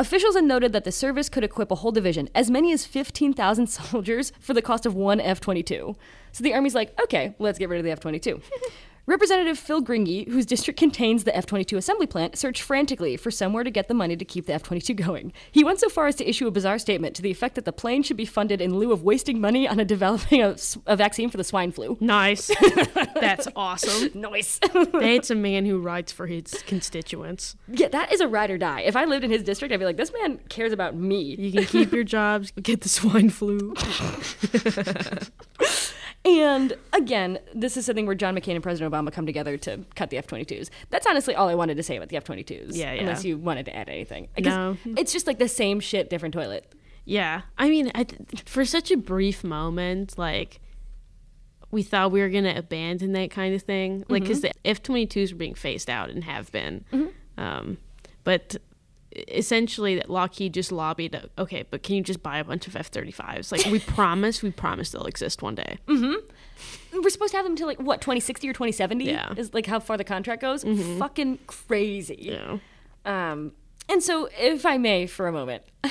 officials had noted that the service could equip a whole division as many as 15000 soldiers for the cost of one f-22 so the army's like okay let's get rid of the f-22 Representative Phil Gingrey, whose district contains the F 22 assembly plant, searched frantically for somewhere to get the money to keep the F 22 going. He went so far as to issue a bizarre statement to the effect that the plane should be funded in lieu of wasting money on a developing a vaccine for the swine flu. Nice. That's awesome. Nice. That's a man who writes for his constituents. yeah, that is a ride or die. If I lived in his district, I'd be like, this man cares about me. You can keep your jobs, get the swine flu. And again, this is something where John McCain and President Obama come together to cut the F 22s. That's honestly all I wanted to say about the F 22s. Yeah, yeah. Unless you wanted to add anything. No. It's just like the same shit, different toilet. Yeah. I mean, I th- for such a brief moment, like, we thought we were going to abandon that kind of thing. Like, because the F 22s were being phased out and have been. Um, but essentially, that Lockheed just lobbied, okay, but can you just buy a bunch of F 35s? Like, we promise, we promise they'll exist one day. We're supposed to have them until like what 2060 or 2070 Yeah. is like how far the contract goes. Fucking crazy. Yeah. Um, and so, if I may, for a moment,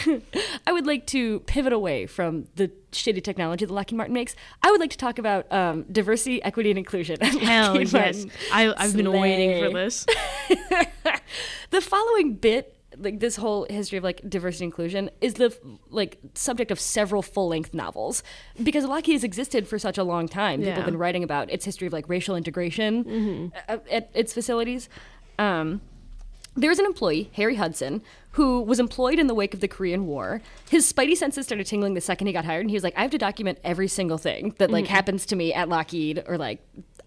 I would like to pivot away from the shitty technology that Lockheed Martin makes. I would like to talk about um, diversity, equity, and inclusion. Hell Lockheed yes. Martin. I, I've been waiting for this. the following bit like this whole history of like diversity inclusion is the like subject of several full-length novels because Lockheed has existed for such a long time. Yeah. People have been writing about its history of like racial integration uh, at its facilities. Um, there's an employee, Harry Hudson, who was employed in the wake of the Korean War. His spidey senses started tingling the second he got hired, and he was like, "I have to document every single thing that like mm-hmm. happens to me at Lockheed, or like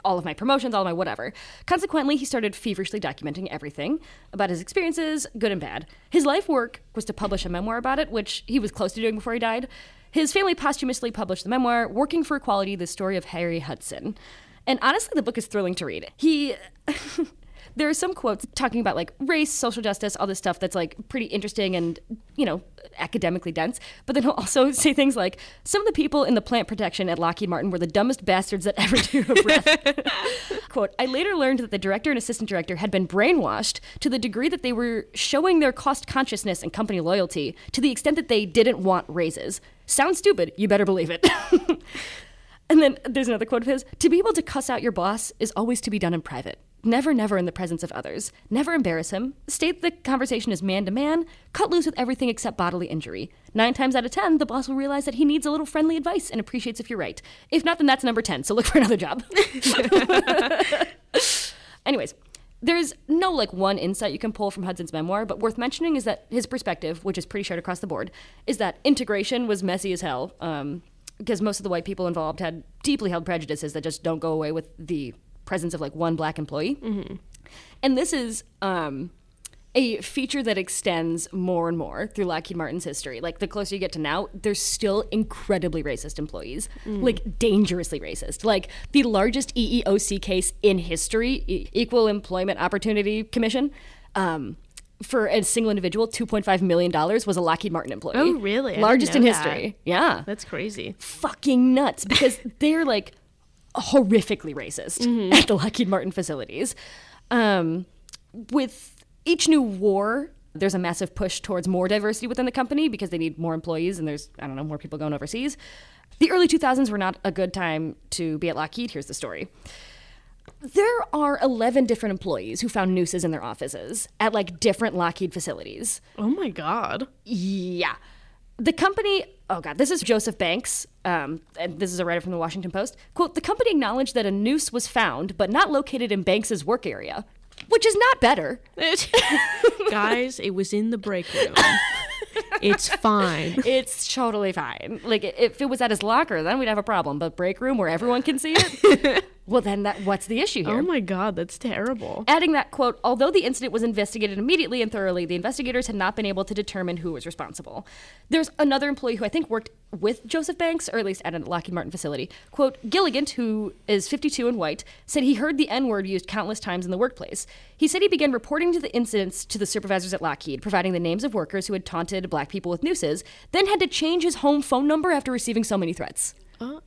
all of my promotions, all of my whatever." Consequently, he started feverishly documenting everything about his experiences, good and bad. His life work was to publish a memoir about it, which he was close to doing before he died. His family posthumously published the memoir, "Working for Equality: The Story of Harry Hudson." And honestly, the book is thrilling to read. He there are some quotes talking about like race, social justice, all this stuff that's like pretty interesting and, you know, academically dense. But then he'll also say things like some of the people in the plant protection at Lockheed Martin were the dumbest bastards that ever drew a breath. Quote, I later learned that the director and assistant director had been brainwashed to the degree that they were showing their cost consciousness and company loyalty to the extent that they didn't want raises. Sounds stupid, you better believe it. And then there's another quote of his To be able to cuss out your boss is always to be done in private. Never, never in the presence of others. Never embarrass him. State the conversation is man to man. Cut loose with everything except bodily injury. Nine times out of ten, the boss will realize that he needs a little friendly advice and appreciates if you're right. If not, then that's number 10, so look for another job. Anyways, there's no like one insight you can pull from Hudson's memoir, but worth mentioning is that his perspective, which is pretty shared across the board, is that integration was messy as hell. Um, because most of the white people involved had deeply held prejudices that just don't go away with the presence of like one black employee. And this is um, a feature that extends more and more through Lockheed Martin's history. Like the closer you get to now, there's still incredibly racist employees, like dangerously racist. Like the largest EEOC case in history, E- Equal Employment Opportunity Commission. Um, for a single individual, $2.5 million was a Lockheed Martin employee. Oh, really? Largest in that. history. Yeah That's crazy. fucking nuts because they're like horrifically racist Mm-hmm. at the Lockheed Martin facilities. Um, with each new war, there's a massive push towards more diversity within the company because they need more employees and there's, I don't know, more people going overseas. The early 2000s were not a good time to be at Lockheed. Here's the story. There are 11 different employees who found nooses in their offices at like different Lockheed facilities. Oh my god. Yeah. The company, oh God, this is Joseph Banks, um, and this is a writer from the Washington Post. Quote, the company acknowledged that a noose was found, but not located in Banks's work area, which is not better. Guys, it was in the break room. It's fine. It's totally fine. Like, if it was at his locker, then we'd have a problem, but break room where everyone can see it? well, then that, what's the issue here? Oh my god, that's terrible. Adding that quote, although the incident was investigated immediately and thoroughly, the investigators had not been able to determine who was responsible. There's another employee who I think worked with Joseph Banks, or at least at a Lockheed Martin facility. Quote, Gilligant, who is 52 and white, said he heard the N word used countless times in the workplace. He said he began reporting to the incidents to the supervisors at Lockheed, providing the names of workers who had taunted black people with nooses, then had to change his home phone number after receiving so many threats Uh,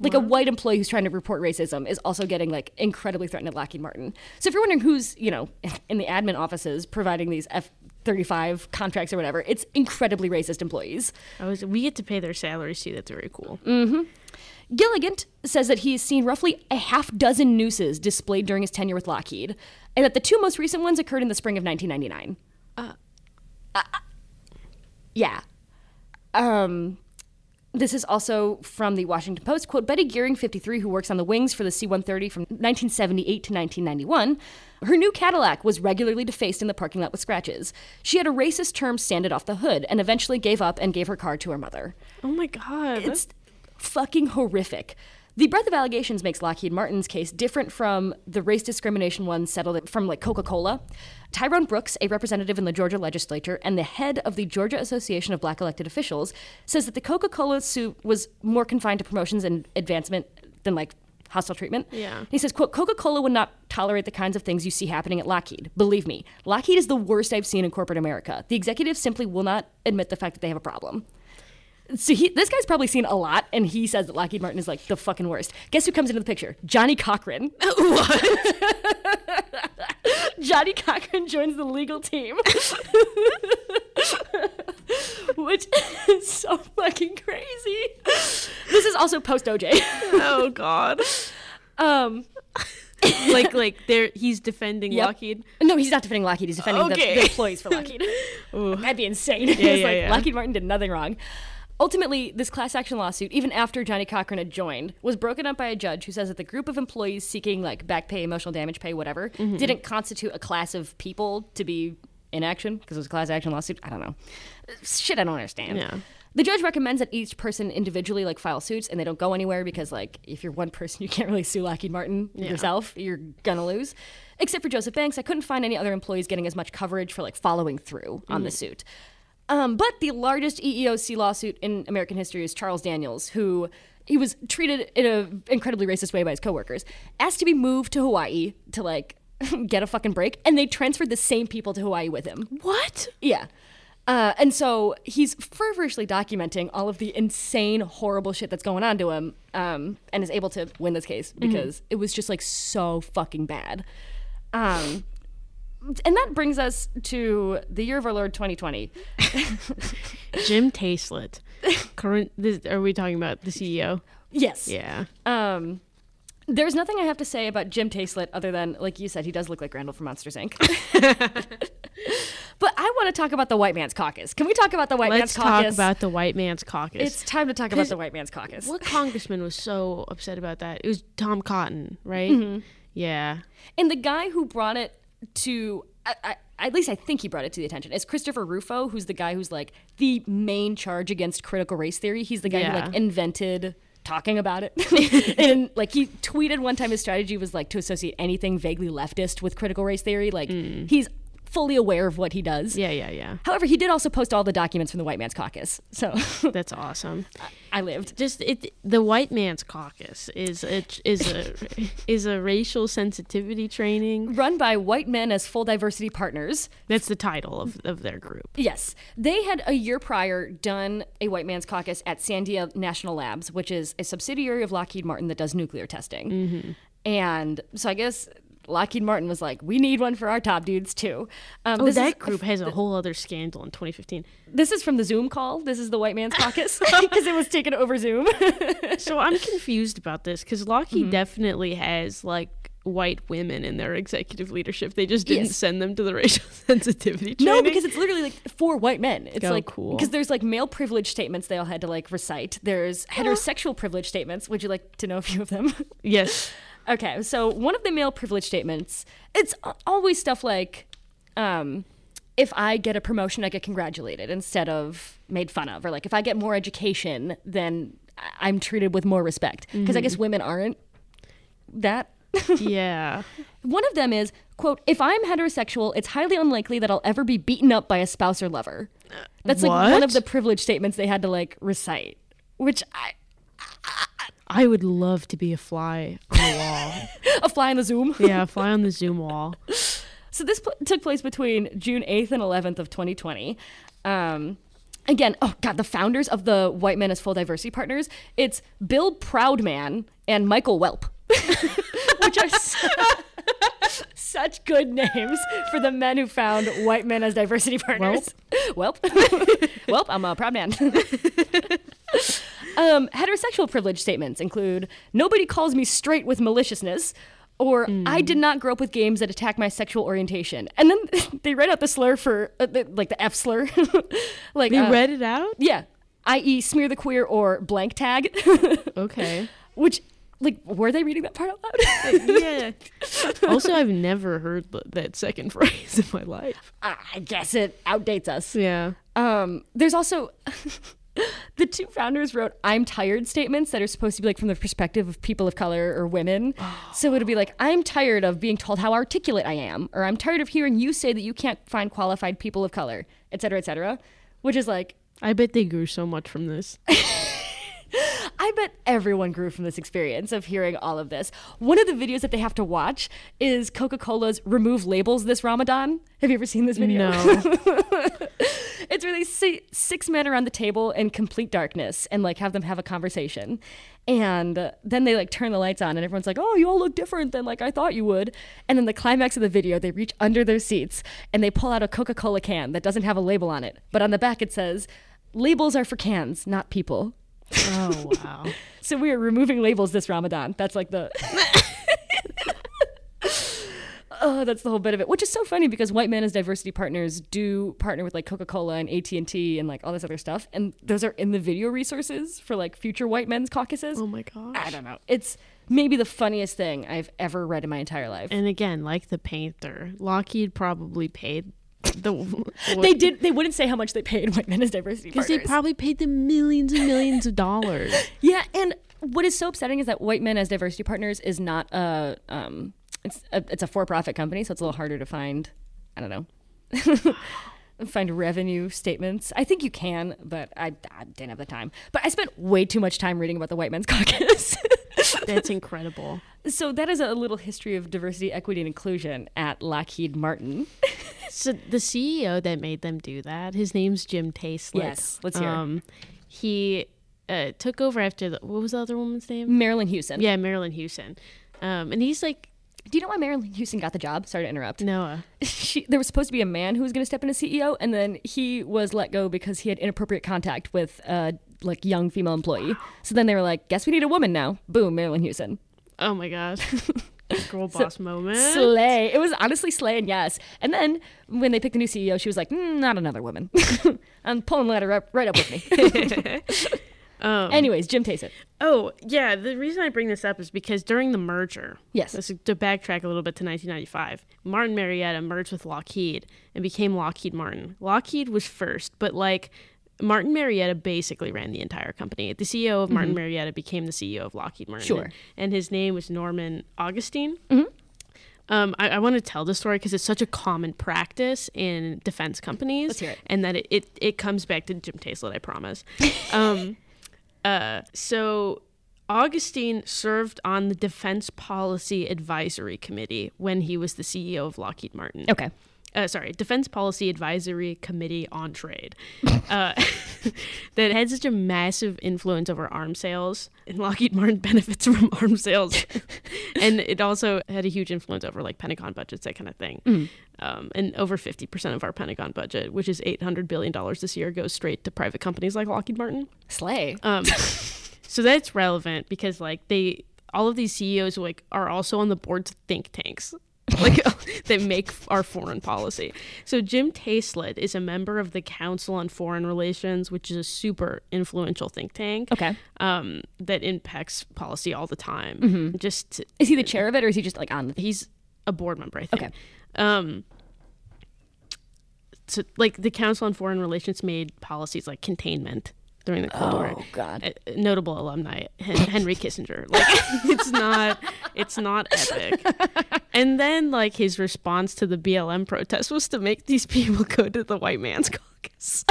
like a white employee who's trying to report racism is also getting like incredibly threatened at Lockheed Martin. So if you're wondering who's you know in the admin offices providing these F thirty five contracts or whatever, it's incredibly racist employees. I was we get to pay their salaries too. That's very cool. Gilligant says that he's seen roughly a half dozen nooses displayed during his tenure with Lockheed, and that the two most recent ones occurred in the spring of 1999. Uh, yeah. Um, this is also from the Washington Post. Quote Betty Gearing, 53, who works on the wings for the C 130 from 1978 to 1991. Her new Cadillac was regularly defaced in the parking lot with scratches. She had a racist term sanded off the hood and eventually gave up and gave her car to her mother. Oh my god. It's fucking horrific. The breadth of allegations makes Lockheed Martin's case different from the race discrimination one settled from like Coca-Cola. Tyrone Brooks, a representative in the Georgia legislature and the head of the Georgia Association of Black Elected Officials, says that the Coca-Cola suit was more confined to promotions and advancement than like hostile treatment. Yeah. He says, quote, Coca-Cola would not tolerate the kinds of things you see happening at Lockheed. Believe me, Lockheed is the worst I've seen in corporate America. The executives simply will not admit the fact that they have a problem. So he, this guy's probably seen a lot, and he says that Lockheed Martin is like the fucking worst. Guess who comes into the picture? Johnnie Cochran. what? Johnnie Cochran joins the legal team, which is so fucking crazy. This is also post OJ. oh god. Um, like like there he's defending Yep. Lockheed. no, he's not defending Lockheed. He's defending the, Okay. the employees for Lockheed. That'd be insane. it's yeah, like yeah. Lockheed Martin did nothing wrong. Ultimately, this class action lawsuit, even after Johnnie Cochran had joined, was broken up by a judge who says that the group of employees seeking like back pay, emotional damage pay, whatever, Mm-hmm. didn't constitute a class of people to be in action because it was a class action lawsuit. I don't know. Shit, I don't understand. Yeah. The judge recommends that each person individually like file suits and they don't go anywhere because like if you're one person you can't really sue Lockheed Martin yourself. You're gonna lose. Except for Joseph Banks, I couldn't find any other employees getting as much coverage for like following through on the suit. Um, but the largest EEOC lawsuit in American history is Charles Daniels, who he was treated in an incredibly racist way by his coworkers, asked to be moved to Hawaii to like get a fucking break, and they transferred the same people to Hawaii with him. What? Yeah. Uh, and so he's feverishly documenting all of the insane, horrible shit that's going on to him, um, and is able to win this case because it was just like so fucking bad. Um, and that brings us to the year of our Lord 2020. Jim Taiclet. Current this, are we talking about the CEO? Yes. Yeah. Um, there's nothing I have to say about Jim Taiclet other than, like you said, he does look like Randall from Monsters Inc. but I want to talk about the White Man's Caucus. Can we talk about the White Let's Man's Caucus? talk about the white man's caucus. It's time to talk about the White Man's Caucus. what congressman was so upset about that? It was Tom Cotton, right? Mm-hmm. Yeah. And the guy who brought it to, I, I, at least I think he brought it to the attention, is Christopher Rufo, who's the guy who's like the main charge against critical race theory. He's the guy who like invented talking about it. and like he tweeted one time his strategy was like to associate anything vaguely leftist with critical race theory. Like mm. he's fully aware of what he does. Yeah, yeah, yeah. However, he did also post all the documents from the White Man's Caucus. So That's awesome. I lived. Just it the white man's caucus is a is a is a racial sensitivity training. Run by white men as full diversity partners. That's the title of, of their group. Yes. They had a year prior done a white man's caucus at Sandia National Labs, which is a subsidiary of Lockheed Martin that does nuclear testing. Mm-hmm. And so I guess Lockheed Martin was like, we need one for our top dudes too. Um, Oh, this that is, group has a whole other scandal in 2015. This is from the Zoom call. This is the White Man's Caucus because it was taken over Zoom. So I'm confused about this because Lockheed Mm-hmm. definitely has like white women in their executive leadership. They just didn't Yes. send them to the racial sensitivity training. no, because it's literally like for white men. It's Oh, like cool. because there's like male privilege statements they all had to like recite. There's heterosexual privilege statements. Would you like to know a few of them? yes, Okay, so one of the male privilege statements, it's always stuff like, um, if I get a promotion, I get congratulated instead of made fun of, or like if I get more education, then I'm treated with more respect. Because I guess women aren't that. yeah. One of them is, quote, if I'm heterosexual, it's highly unlikely that I'll ever be beaten up by a spouse or lover. That's like one of the privilege statements they had to like recite, which I, I would love to be a fly on the wall. a fly on the Zoom. yeah, a fly on the Zoom wall. So this pl- took place between June 8th and 11th of 2020. Um, again, oh god, the founders of the White Men as Full Diversity Partners, it's Bill Proudman and Michael Welp, which are su- such good names for the men who found White Men as Diversity Partners. Welp, Welp, I'm a proud man. Um, heterosexual privilege statements include nobody calls me straight with maliciousness, or I did not grow up with games that attack my sexual orientation. And then they write out the slur for, uh, the, like the F slur. like, They uh, read it out. yeah, i.e., smear the queer or blank tag, Okay. which, like, were they reading that part out loud? yeah. Also, I've never heard that second phrase in my life. I guess it outdates us. Yeah. Um, there's also the two founders wrote "I'm tired" statements that are supposed to be like from the perspective of people of color or women. so it'd be like, "I'm tired of being told how articulate I am," or "I'm tired of hearing you say that you can't find qualified people of color," et cetera, et cetera. Which is like, I bet they grew so much from this. I bet everyone grew from this experience of hearing all of this. One of the videos that they have to watch is Coca Cola's "Remove Labels This Ramadan." Have you ever seen this video? No. It's really six men around the table in complete darkness and like have them have a conversation. And then they like turn the lights on and everyone's like, oh, you all look different than like I thought you would. And then the climax of the video, they reach under their seats and they pull out a Coca Cola can that doesn't have a label on it. But on the back it says, labels are for cans, not people. Oh wow. So we are removing labels this Ramadan. That's like the. Oh, that's the whole bit of it, which is so funny because white men as diversity partners do partner with like Coca Cola and AT and T and like all this other stuff, and those are in the video resources for like future white men's caucuses. Oh my gosh. I don't know. It's maybe the funniest thing I've ever read in my entire life. And again, like the painter, Lockheed probably paid the. they did. They wouldn't say how much they paid white men as diversity because they probably paid them millions and millions of dollars. Yeah, and what is so upsetting is that white men as diversity partners is not a um it's a, it's a for-profit company, so it's a little harder to find. I don't know. find revenue statements. I think you can, but I, I didn't have the time. But I spent way too much time reading about the White Men's Caucus. That's incredible. so that is a little history of diversity, equity, and inclusion at Lockheed Martin. So the CEO that made them do that, his name's Jim Taiclet. Yes, let's hear. Um, he uh, took over after the what was the other woman's name? Marillyn Hewson. Yeah, Marillyn Hewson. Um, and he's like Do you know why Marillyn Hewson got the job? Sorry to interrupt. Noah. she, there was supposed to be a man who was going to step in as CEO, and then he was let go because he had inappropriate contact with a like young female employee. So then they were like, "Guess we need a woman now." Boom, Marilyn Houston. Oh my gosh. Girl boss moment. Slay. It was honestly slay and yes. And then when they picked the new CEO, she was like, mm, "Not another woman." I'm pulling the ladder up, right up with me. Um, Anyways, Jim Taiclet. Oh, yeah. The reason I bring this up is because during the merger, Yes. this is to backtrack a little bit to 1995, Martin Marietta merged with Lockheed and became Lockheed Martin. Lockheed was first, but like Martin Marietta basically ran the entire company. The CEO of Martin Marietta became the CEO of Lockheed Martin. Mm-hmm. Sure. And his name was Norman Augustine. Hmm. Um, I, I want to tell the story because it's such a common practice in defense companies, Let's hear it. and that it, it, it comes back to Jim Taiclet, I promise. um, uh, so Augustine served on the Defense Policy Advisory Committee when he was the CEO of Lockheed Martin. Okay. Uh, sorry, Defense Policy Advisory Committee on Trade, uh, that had such a massive influence over arms sales, and Lockheed Martin benefits from arms sales, and it also had a huge influence over like Pentagon budgets, that kind of thing. Um, and over fifty percent of our Pentagon budget, which is eight hundred billion dollars this year, goes straight to private companies like Lockheed Martin. Slay. Um, so that's relevant because like they all of these CEOs like are also on the boards of think tanks. like that make our foreign policy. So Jim Taiclet is a member of the Council on Foreign Relations, which is a super influential think tank. Okay. Um, that impacts policy all the time. Just to- Is he the chair of it or is he just like on the he's a board member, I think. Okay. Um, so like the Council on Foreign Relations made policies like containment during the Cold War. Oh god. A- a notable alumni Henry Kissinger. Like it's not it's not epic. And then like his response to the BLM protest was to make these people go to the white man's caucus.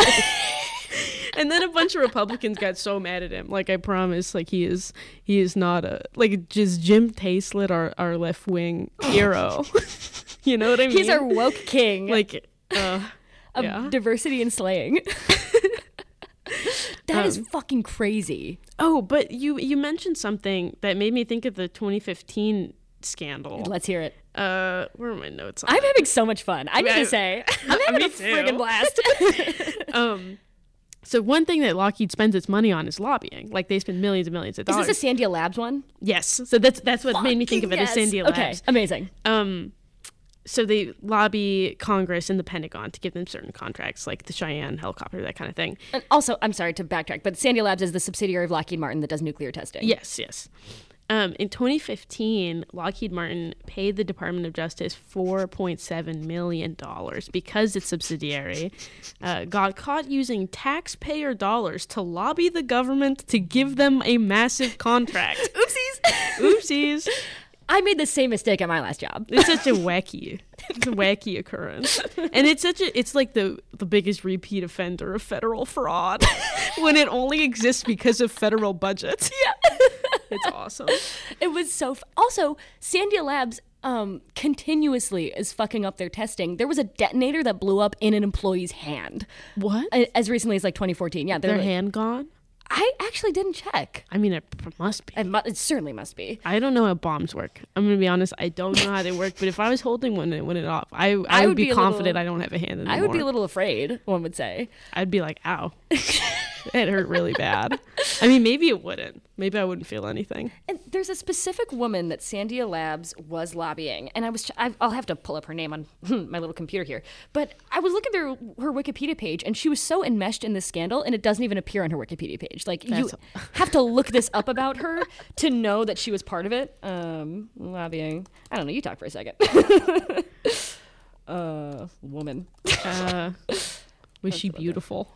and then a bunch of Republicans got so mad at him. Like I promise, like he is he is not a like just Jim Taiclet, our our left wing hero. you know what I mean? He's our woke king like uh, of yeah. diversity and slaying. That is Um, fucking crazy. Oh, but you you mentioned something that made me think of the 2015 scandal. Let's hear it. Uh, where are my notes? I'm that? having so much fun. I need I- to say, I'm having a friggin' blast. um. So one thing that Lockheed spends its money on is lobbying. Like they spend millions and millions of dollars. Is this a Sandia Labs one? yes. So that's that's what made me think of it as yes. Sandia Okay, Labs. amazing. Um. So they lobby Congress and the Pentagon to give them certain contracts, like the Cheyenne helicopter, that kind of thing. And also, I'm sorry to backtrack, but Sandia Labs is the subsidiary of Lockheed Martin that does nuclear testing. Yes, yes. Um, in 2015, Lockheed Martin paid the Department of Justice $4.7 million because its subsidiary uh, got caught using taxpayer dollars to lobby the government to give them a massive contract. Oopsies. Oopsies. I made the same mistake at my last job. It's such a wacky, it's a wacky occurrence, and it's such a it's like the the biggest repeat offender of federal fraud when it only exists because of federal budgets. Yeah. It's awesome. It was so. F- also, Sandia Labs um, continuously is fucking up their testing. There was a detonator that blew up in an employee's hand What? as recently as like 2014. Yeah, Their like- hand gone? I actually didn't check. I mean, it must be. It, mu- it certainly must be. I don't know how bombs work. I'm gonna be honest. I don't know how they work. But if I was holding one and it went off, I I, would, would be, be confident little- I don't have a hand anymore. I would be a little afraid. One would say. I'd be like, ow, it hurt really bad. I mean, maybe it wouldn't. Maybe I wouldn't feel anything. And there's a specific woman that Sandia Labs was lobbying, and I was I- I'll have to pull up her name on my little computer here. But I was looking through her Wikipedia page, and she was so enmeshed in this scandal, and it doesn't even appear on her Wikipedia page. Like you That's- have to look this up about her to know that she was part of it. Um, lobbying. I don't know. You talk for a second. uh, woman. Uh, was she beautiful?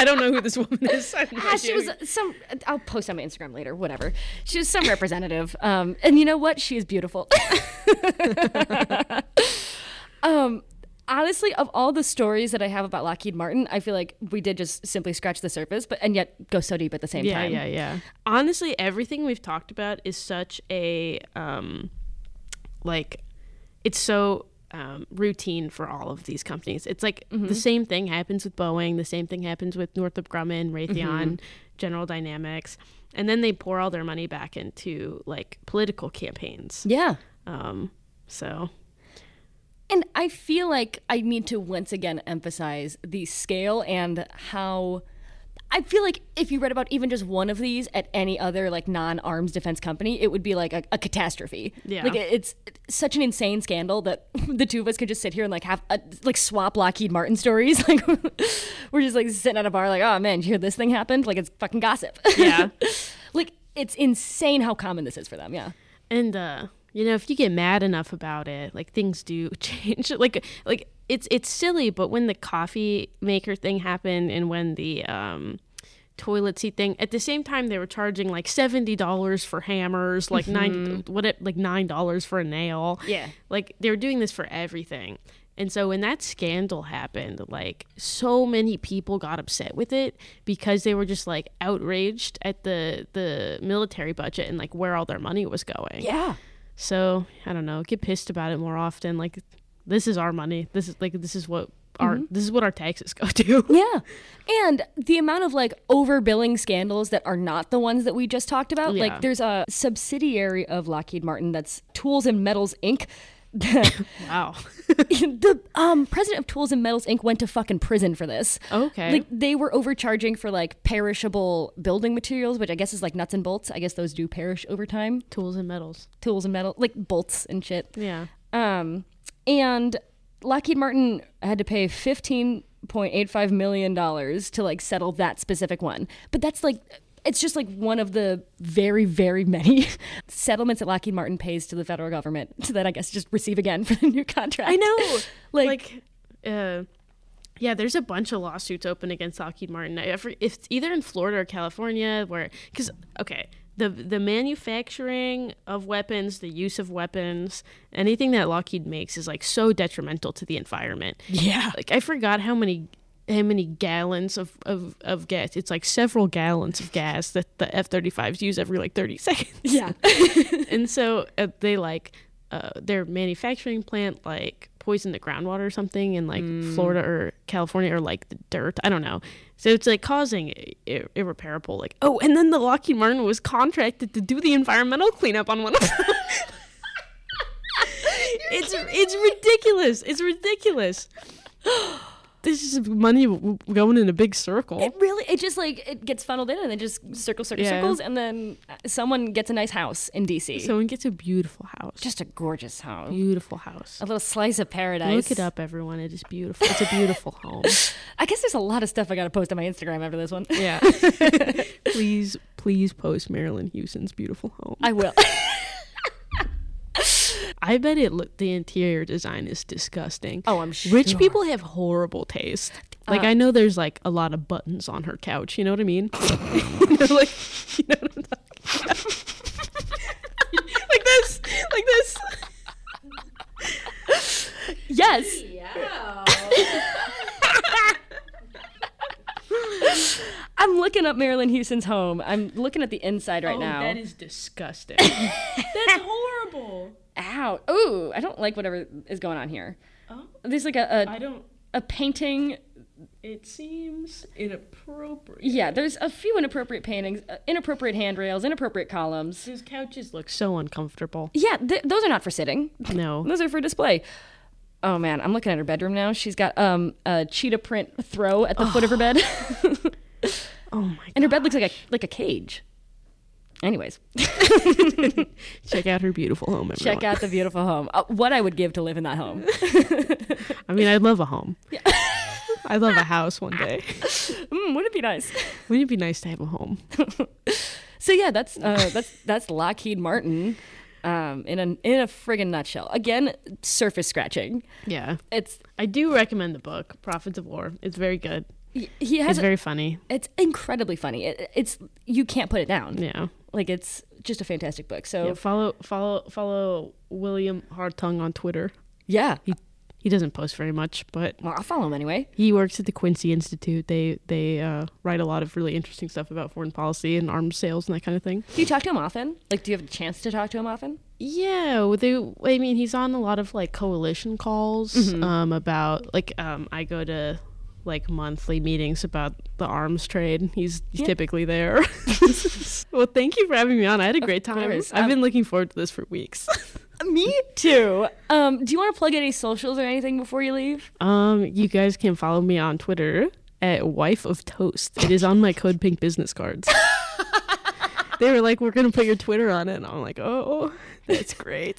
I don't know who this woman is. Ah, she was some. I'll post on my Instagram later. Whatever. She was some representative. Um, and you know what? She is beautiful. um, honestly, of all the stories that I have about Lockheed Martin, I feel like we did just simply scratch the surface, but and yet go so deep at the same yeah, time. Yeah, yeah, yeah. Honestly, everything we've talked about is such a um, like, it's so um, routine for all of these companies. It's like the same thing happens with Boeing. The same thing happens with Northrop Grumman, Raytheon, General Dynamics, and then they pour all their money back into like political campaigns. Yeah. Um, so And I feel like I need to once again emphasize the scale and how I feel like if you read about even just one of these at any other like non-arms defense company, it would be like a, a catastrophe. Yeah. like it- it's such an insane scandal that the two of us could just sit here and like have a, like swap Lockheed Martin stories. Like we're just like sitting at a bar, like, oh man, you hear this thing happened? Like it's fucking gossip. Yeah. like it's insane how common this is for them. Yeah. And uh, you know, if you get mad enough about it, like things do change. like like it's it's silly, but when the coffee maker thing happened and when the um toilet seat thing at the same time they were charging like $70 for hammers like nine what it like nine dollars for a nail Yeah. like they were doing this for everything and so when that scandal happened like so many people got upset with it because they were just like outraged at the the military budget and like where all their money was going Yeah. so I don't know, get pissed about it more often. Like this is our money. This is like this is what our this is what our taxes go to. Yeah. And the amount of like overbilling scandals that are not the ones that we just talked about. Yeah. Like there's a subsidiary of Lockheed Martin that's Tools and Metals Inc. wow. the um, president of Tools and Metals Inc. went to fucking prison for this. Okay. Like they were overcharging for like perishable building materials, which I guess is like nuts and bolts. I guess those do perish over time. Tools and metals. Tools and metal, like bolts and shit. Yeah. Um, and Lockheed Martin had to pay fifteen point eight five million dollars to like settle that specific one. But that's like it's just like one of the very, very many settlements that Lockheed Martin pays to the federal government to then I guess just receive again for the new contract. I know. Like, like uh yeah, there's a bunch of lawsuits open against Lockheed Martin. If it's either in Florida or California, where because okay, the the manufacturing of weapons, the use of weapons, anything that Lockheed makes is like so detrimental to the environment. yeah. Like I forgot how many how many gallons of, of, of gas. It's like several gallons of gas that the F thirty fives use every like thirty seconds. Yeah. and so uh, they like uh, their manufacturing plant like poisoned the groundwater or something in like mm. Florida or California or like the dirt. I don't know. So it's like causing ir- irreparable like oh, and then the Lockheed Martin was contracted to do the environmental cleanup on one of them. it's it's ridiculous. It's ridiculous. This is money going in a big circle. It really, it just like it gets funneled in and then just circles, circles, Yeah. circles, and then uh, someone gets a nice house in DC. Someone gets a beautiful house. just a gorgeous house, beautiful house. a little slice of paradise. Look it up, everyone. It is beautiful. It's a beautiful home. I guess there's a lot of stuff I got to post on my Instagram after this one. Yeah. please, please post Marillyn Hewson's beautiful home. I will. I bet it. Look, the interior design is disgusting. Oh, I'm sure. Rich people have horrible taste. Like Uh, I know there's like a lot of buttons on her couch. You know what I mean? you know, like you know what I'm talking about? like this, like this. Yes. Yeah. I'm looking up Marillyn Hewson's home. I'm looking at the inside right now. Oh, that is disgusting. That's horrible. Ow. Ooh, I don't like whatever is going on here. Oh, There's like a, I a, don't. a painting. It seems inappropriate. Yeah, there's a few inappropriate paintings, uh, inappropriate handrails, inappropriate columns. His couches look so uncomfortable. Yeah, th- those are not for sitting. No. Those are for display. Oh man, I'm looking at her bedroom now. She's got um a cheetah print throw at the foot of her bed, Oh my and her bed looks like a like a cage. Anyways, Check out her beautiful home. Everyone. check out the beautiful home. Uh, what I would give to live in that home. I mean, I'd love a home. Yeah. I'd love a house one day. Mm, wouldn't it be nice? Wouldn't it be nice to have a home? So yeah, that's uh, that's that's Lockheed Martin, um, in a in a friggin' nutshell. Again, surface scratching. Yeah. It's I do recommend the book, Prophets of War. It's very good. He has It's very funny. it's incredibly funny. It, it's you can't put it down. Yeah. Like it's just a fantastic book. So yeah. Follow follow follow William Hartung on Twitter. yeah, He he doesn't post very much, but well, I'll follow him anyway. he works at the Quincy Institute. They they uh, write a lot of really interesting stuff about foreign policy and arms sales and that kind of thing. Do you talk to him often? Like, do you have a chance to talk to him often? Yeah, they. I mean, he's on a lot of like coalition calls um, about like um, I go to like monthly meetings about the arms trade. He's, he's Yeah. typically there. well, thank you for having me on. I had a great time. I've Um, been looking forward to this for weeks. Me too. Um, do you want to plug any socials or anything before you leave? um, you guys can follow me on Twitter at wife of toast. It is on my CODEPINK business cards. they were like, "We're gonna put your Twitter on it," and I'm like, "Oh, that's great."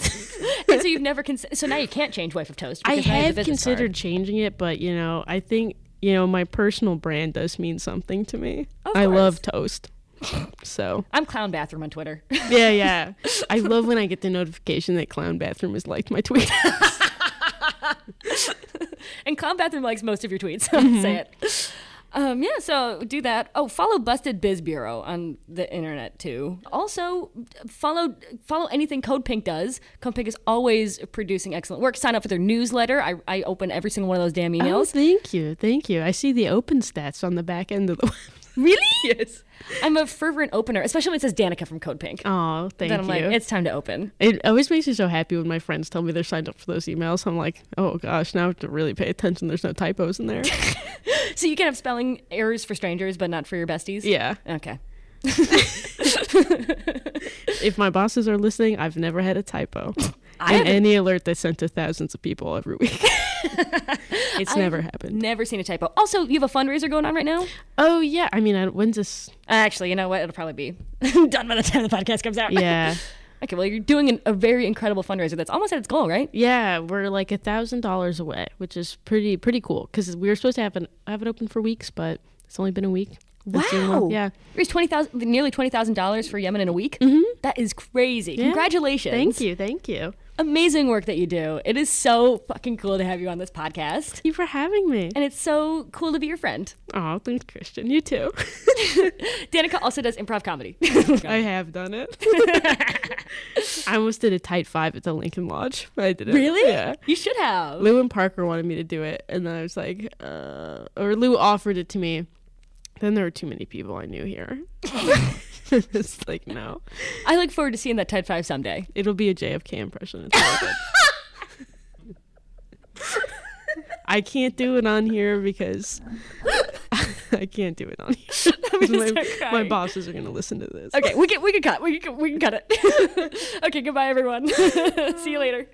and so you've never considered. So now you can't change wife of toast. I because now you have considered card. changing it, but you know, I think you know my personal brand does mean something to me. Of I course. love toast, so I'm clown bathroom on Twitter. yeah, yeah. I love when I get the notification that Clown Bathroom has liked my tweet. and clown bathroom likes most of your tweets. Mm-hmm. Say it. Um, yeah, so do that. Oh, follow Busted Biz Bureau on the internet too. Also, follow follow anything CODEPINK does. CODEPINK is always producing excellent work. Sign up for their newsletter. I, I open every single one of those damn emails. oh, thank you, thank you. I see the open stats on the back end of the. Really? yes. I'm a fervent opener, especially when it says Danaka from CODEPINK. Oh, thank then I'm you. like, it's time to open. it always makes me so happy when my friends tell me they're signed up for those emails. I'm like, oh gosh, now I have to really pay attention. There's no typos in there. So you can have spelling errors for strangers, but not for your besties? yeah. Okay. If my bosses are listening, I've never had a typo. I in any alert they sent to thousands of people every week. it's I've never happened. Never seen a typo. Also, you have a fundraiser going on right now? Oh yeah, I mean, I, when's this? Actually, you know what? It'll probably be done by the time the podcast comes out. Yeah, okay, well, you're doing an, a very incredible fundraiser that's almost at its goal, right? yeah, we're like a thousand dollars away, which is pretty pretty cool because we were supposed to have it have it open for weeks, but it's only been a week. Wow. Yeah. Raised twenty thousand, nearly twenty thousand dollars for Yemen in a week. Mm-hmm. That is crazy. Yeah. Congratulations! Thank you, thank you. Amazing work that you do. It is so fucking cool to have you on this podcast, Thank you for having me. and it's so cool to be your friend. Oh, thanks, Christian. You too. Danaka also does improv comedy. I have done it. I almost did a tight five at the Lincoln Lodge. but I didn't. really? Yeah. You should have. Lou and Parker wanted me to do it, and then I was like, uh, or Lou offered it to me. Then there were too many people I knew here. it's like no, I look forward to seeing that tight five someday. it'll be a JFK impression. It's all good. I can't do it on here because I can't do it on here. my, my bosses are gonna listen to this. Okay, we can we can cut. We can we can cut it. okay, goodbye everyone. See you later.